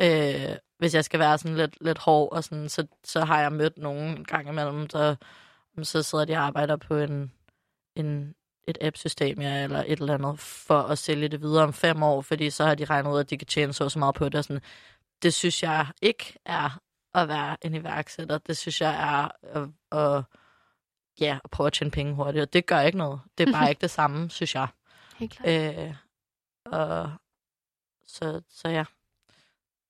C: øh, hvis jeg skal være sådan lidt, lidt hård, og sådan, så, så har jeg mødt nogen en gang imellem, så, så sidder de og arbejder på en, en, et app-system ja, eller et eller andet, for at sælge det videre om fem år, fordi så har de regnet ud, at de kan tjene så, så meget på det. Og sådan. Det synes jeg ikke er at være en iværksætter. Det synes jeg er at, at, ja, at prøve at tjene penge hurtigt, og det gør ikke noget. Det er bare <laughs> ikke det samme, synes jeg.
B: Helt klart.
C: Øh, og, så, så ja,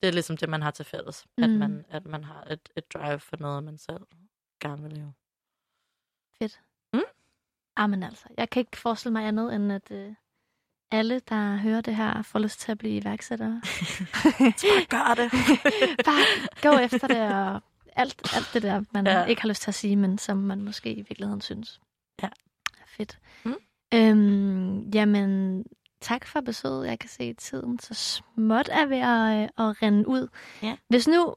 C: det er ligesom det, man har til fælles. Mm. At, man, at man har et, et drive for noget, man selv gerne vil leve.
B: Fedt. Amen altså, jeg kan ikke forestille mig andet, end at øh, alle, der hører det her, får lyst til at blive iværksættere. <laughs> <laughs>
C: bare gør det. <laughs>
B: bare gå efter det, og alt, alt det der, man ja. ikke har lyst til at sige, men som man måske i virkeligheden synes.
C: Ja.
B: Fedt.
C: Mm.
B: Øhm, jamen, tak for besøget. Jeg kan se, at tiden så småt er ved at, øh, at rende ud.
C: Ja.
B: Hvis nu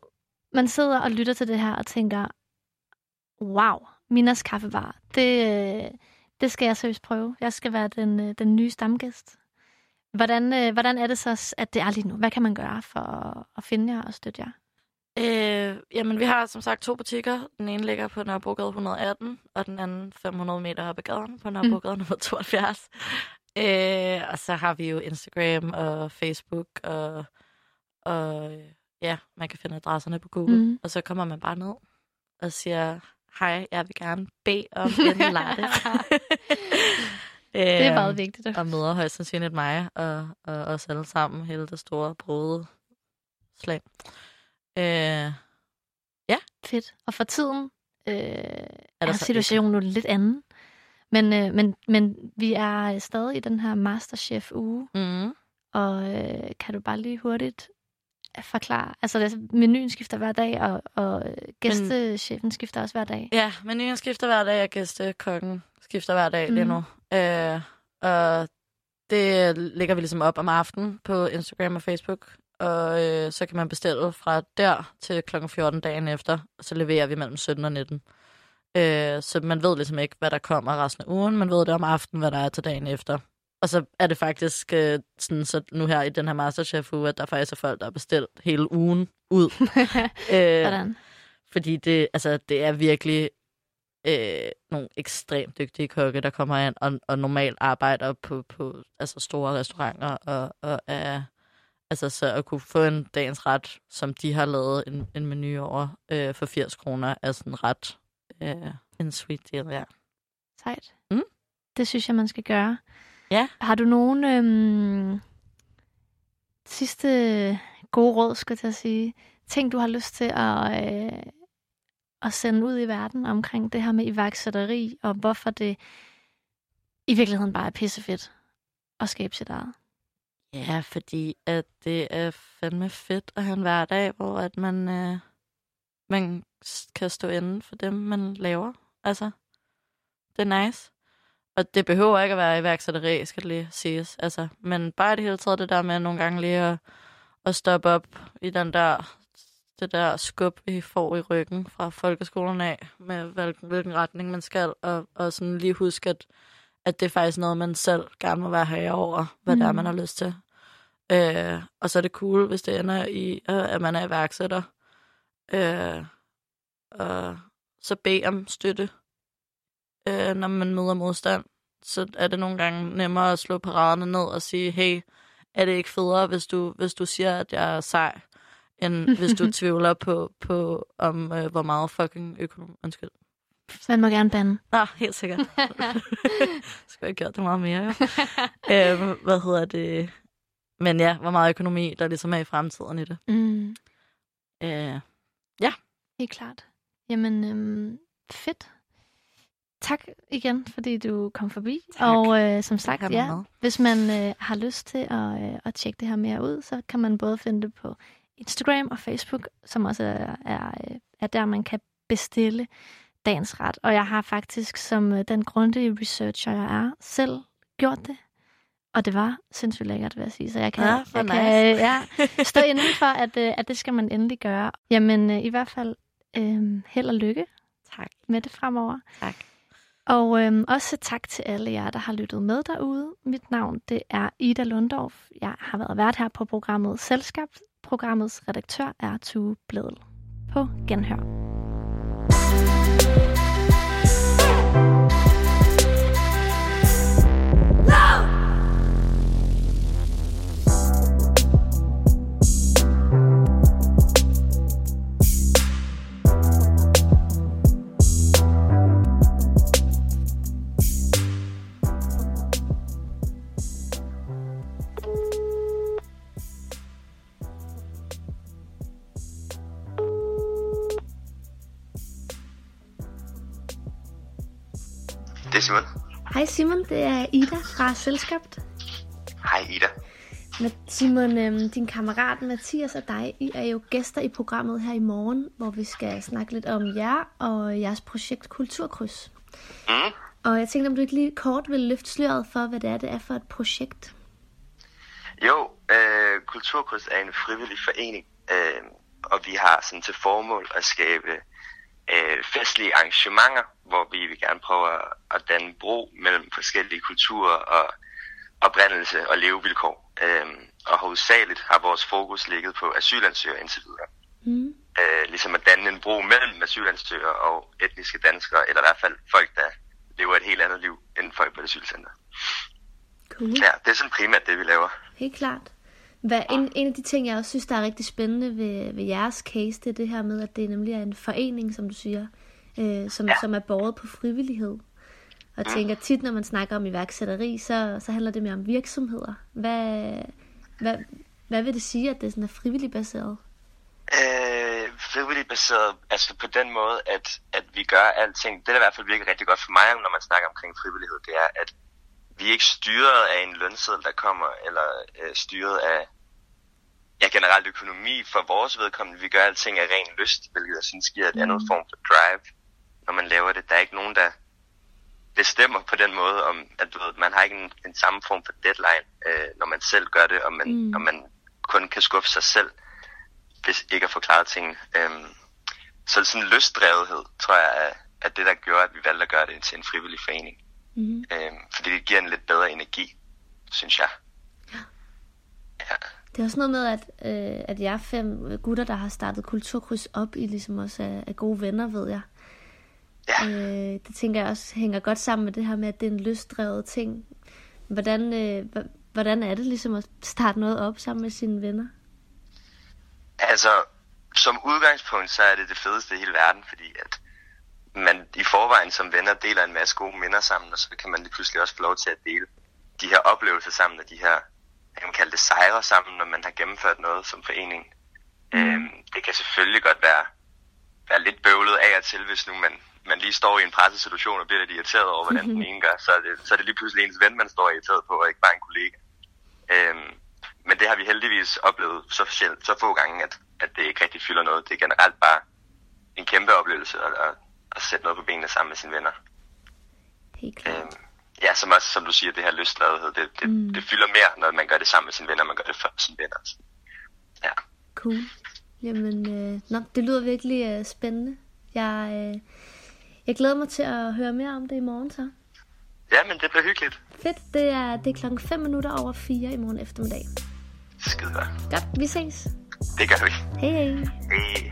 B: man sidder og lytter til det her og tænker, wow, Minas kaffebar, det, øh, det skal jeg seriøst prøve. Jeg skal være den, øh, den nye stamgæst. Hvordan, hvordan er det så, at det er lige nu? Hvad kan man gøre for at finde jer og støtte jer?
C: Øh, jamen, vi har som sagt to butikker. Den ene ligger på Nørrebrogade 118, og den anden 500 meter op ad gaden på Nørrebrogade mm. nummer 72. Øh, og så har vi jo Instagram og Facebook, og, og ja, man kan finde adresserne på Google. Mm. Og så kommer man bare ned og siger, hej, jeg vil gerne bede om <laughs> en latte. <laughs>
B: det er meget vigtigt.
C: Og møder højst sandsynligt mig og, og os alle sammen, hele det store brode slag. Øh, ja.
B: Fedt. Og for tiden øh, er, er situationen nu lidt anden. Men, øh, men, men vi er stadig i den her Masterchef-uge.
C: Mm.
B: Og øh, kan du bare lige hurtigt forklare? Altså, altså menuen skifter hver dag, og, og gæstechefen men, skifter også hver dag.
C: Ja, menuen skifter hver dag, og gæstekokken skifter hver dag mm. lige nu. Øh, og det lægger vi ligesom op om aftenen på Instagram og Facebook og øh, så kan man bestille fra der til kl. 14 dagen efter, og så leverer vi mellem 17 og 19. Øh, så man ved ligesom ikke, hvad der kommer resten af ugen, man ved det om aftenen, hvad der er til dagen efter. Og så er det faktisk øh, sådan, så nu her i den her Masterchef-uge, at der faktisk er folk, der har bestilt hele ugen ud. <laughs>
B: øh, Sådan.
C: Fordi det, altså, det er virkelig øh, nogle ekstremt dygtige kokke, der kommer ind og, og normalt arbejder på, på altså store restauranter og, og er Altså så at kunne få en dagens ret, som de har lavet en, en menu over øh, for 80 kroner, er sådan ret øh, en sweet deal, ja.
B: Sejt.
C: Mm?
B: Det synes jeg, man skal gøre.
C: Ja.
B: Har du nogen øhm, sidste gode råd, skal jeg sige? Ting, du har lyst til at, øh, at sende ud i verden omkring det her med iværksætteri, og hvorfor det i virkeligheden bare er pissefedt at skabe sit eget?
C: Ja, fordi at det er fandme fedt at have en hverdag, hvor at man, øh, man kan stå inden for dem, man laver. Altså, det er nice. Og det behøver ikke at være iværksætteri, skal det lige siges. Altså, men bare det hele taget det der med nogle gange lige at, at stoppe op i den der, det der skub, vi får i ryggen fra folkeskolen af, med hvilken, hvilken retning man skal, og, og sådan lige huske, at at det er faktisk noget, man selv gerne må være herre over, hvad mm. det er, man har lyst til. Øh, og så er det cool, hvis det ender i, øh, at man er iværksætter. Øh, og så bed om støtte, øh, når man møder modstand. Så er det nogle gange nemmere at slå paraderne ned og sige, hey, er det ikke federe, hvis du, hvis du siger, at jeg er sej, end <laughs> hvis du tvivler på, på om øh, hvor meget fucking økonomi... Undskyld.
B: Man må gerne bande.
C: Nå, helt sikkert. <laughs> <laughs> Skal jeg gjort det meget mere, jo. øhm, hvad hedder det? Men ja, hvor meget økonomi, der ligesom er i fremtiden i det.
B: Mm.
C: Øh, ja.
B: Helt klart. Jamen, øhm, fedt. Tak igen, fordi du kom forbi.
C: Tak.
B: Og øh, som sagt, ja,
C: med.
B: hvis man øh, har lyst til at, øh, at tjekke det her mere ud, så kan man både finde det på Instagram og Facebook, som også er, er, øh, er der, man kan bestille dagens ret. Og jeg har faktisk, som øh, den grundige researcher jeg er, selv gjort det. Og det var sindssygt lækkert, vil jeg sige. Så jeg kan,
C: Ja,
B: jeg
C: hvor
B: kan
C: nice.
B: øh, ja, <laughs> stå inden for, at, øh, at det skal man endelig gøre. Jamen, øh, i hvert fald øh, held og lykke
C: Tak.
B: med det fremover.
C: Tak.
B: Og øhm, også tak til alle jer, der har lyttet med derude. Mit navn det er Ida Lundorf. Jeg har været vært her på programmet Selskab. Programmets redaktør er Tue Bledel. På genhør.
A: Det er Simon.
B: Hej Simon, det er Ida fra Selskab.
A: Hej Ida.
B: Simon, øhm, din kammerat Mathias og dig, I er jo gæster i programmet her i morgen, hvor vi skal snakke lidt om jer og jeres projekt Kulturkryds.
A: Mm.
B: Og jeg tænkte, om du ikke lige kort vil løfte sløret for, hvad det er, det er for et projekt.
A: Jo, øh, Kulturkryds er en frivillig forening, øh, og vi har sådan til formål at skabe øh, festlige arrangementer, hvor vi vil gerne prøve at, at danne bro mellem forskellige kulturer og oprindelse og levevilkår. Øh, og hovedsageligt har vores fokus ligget på asylansøgere indtil videre.
B: Mm.
A: Øh, ligesom at danne en bro mellem asylansøgere og etniske danskere, eller i hvert fald folk, der lever et helt andet liv end folk på et asylcenter.
B: Cool.
A: Ja, det er sådan primært det, vi laver.
B: Helt klart. Hvad, en, en af de ting, jeg også synes, der er rigtig spændende ved, ved jeres case, det er det her med, at det nemlig er en forening, som du siger, øh, som, ja. Som er båret på frivillighed. Og jeg tænker tit, når man snakker om iværksætteri, så, så handler det mere om virksomheder. Hvad, hvad, hvad vil det sige, at det sådan er frivilligt baseret?
A: Øh, frivilligt baseret, altså på den måde, at, at vi gør alting. Det, der i hvert fald virker rigtig godt for mig, når man snakker omkring frivillighed, det er, at vi er ikke styret af en lønseddel, der kommer, eller øh, styret af ja, generelt økonomi for vores vedkommende. Vi gør alting af ren lyst, hvilket jeg synes giver et
B: Mm.
A: andet form for drive, når man laver det. Der er ikke nogen, der bestemmer på den måde, om at du ved, man har ikke en, en samme form for deadline, øh, når man selv gør det, og man,
B: Mm.
A: og man kun kan skuffe sig selv, hvis ikke at forklare tingene. Øhm, så sådan lystdrevethed, tror jeg, er, er det, der gjorde, at vi valgte at gøre det til en frivillig forening.
B: Mm-hmm.
A: Øhm, fordi det giver en lidt bedre energi, synes jeg. Ja.
B: Det er også noget med, at, øh, at jeg er fem gutter, der har startet Kulturkryds op i ligesom også er, er gode venner, ved jeg.
A: Ja.
B: Øh, det tænker jeg også hænger godt sammen med det her med, at det er en lystdrevet ting. Hvordan, øh, hvordan er det ligesom at starte noget op sammen med sine venner?
A: Altså, som udgangspunkt, så er det det fedeste i hele verden, fordi at man i forvejen som venner deler en masse gode minder sammen, og så kan man lige pludselig også få lov til at dele de her oplevelser sammen, og de her, kan kalde det sejre sammen, når man har gennemført noget som forening. Mm. Øhm, det kan selvfølgelig godt være, være lidt bøvlet af og til, hvis nu man, man lige står i en pressesituation og bliver lidt irriteret over, hvordan den ene gør, så er, det, så er det lige pludselig ens ven, man står irriteret på, og ikke bare en kollega. Øhm, men det har vi heldigvis oplevet så, så få gange, at, at det ikke rigtig fylder noget. Det er generelt bare en kæmpe oplevelse at, at, at sætte noget på benene sammen med sine venner.
B: Helt klart.
A: Øhm, ja, som også, som du siger, det her lystladighed, det, det, Mm. det fylder mere, når man gør det sammen med sine venner, man gør det for sine venner. Ja.
B: Cool. Jamen, øh, nå, det lyder virkelig øh, spændende. Jeg, øh, jeg glæder mig til at høre mere om det i morgen så.
A: ja, men det bliver hyggeligt.
B: Fedt, det er, det er klokken 5 minutter over 4 i morgen eftermiddag.
A: Skide godt.
B: Godt, vi ses.
A: Det gør vi.
B: Hej hej.
A: Hej.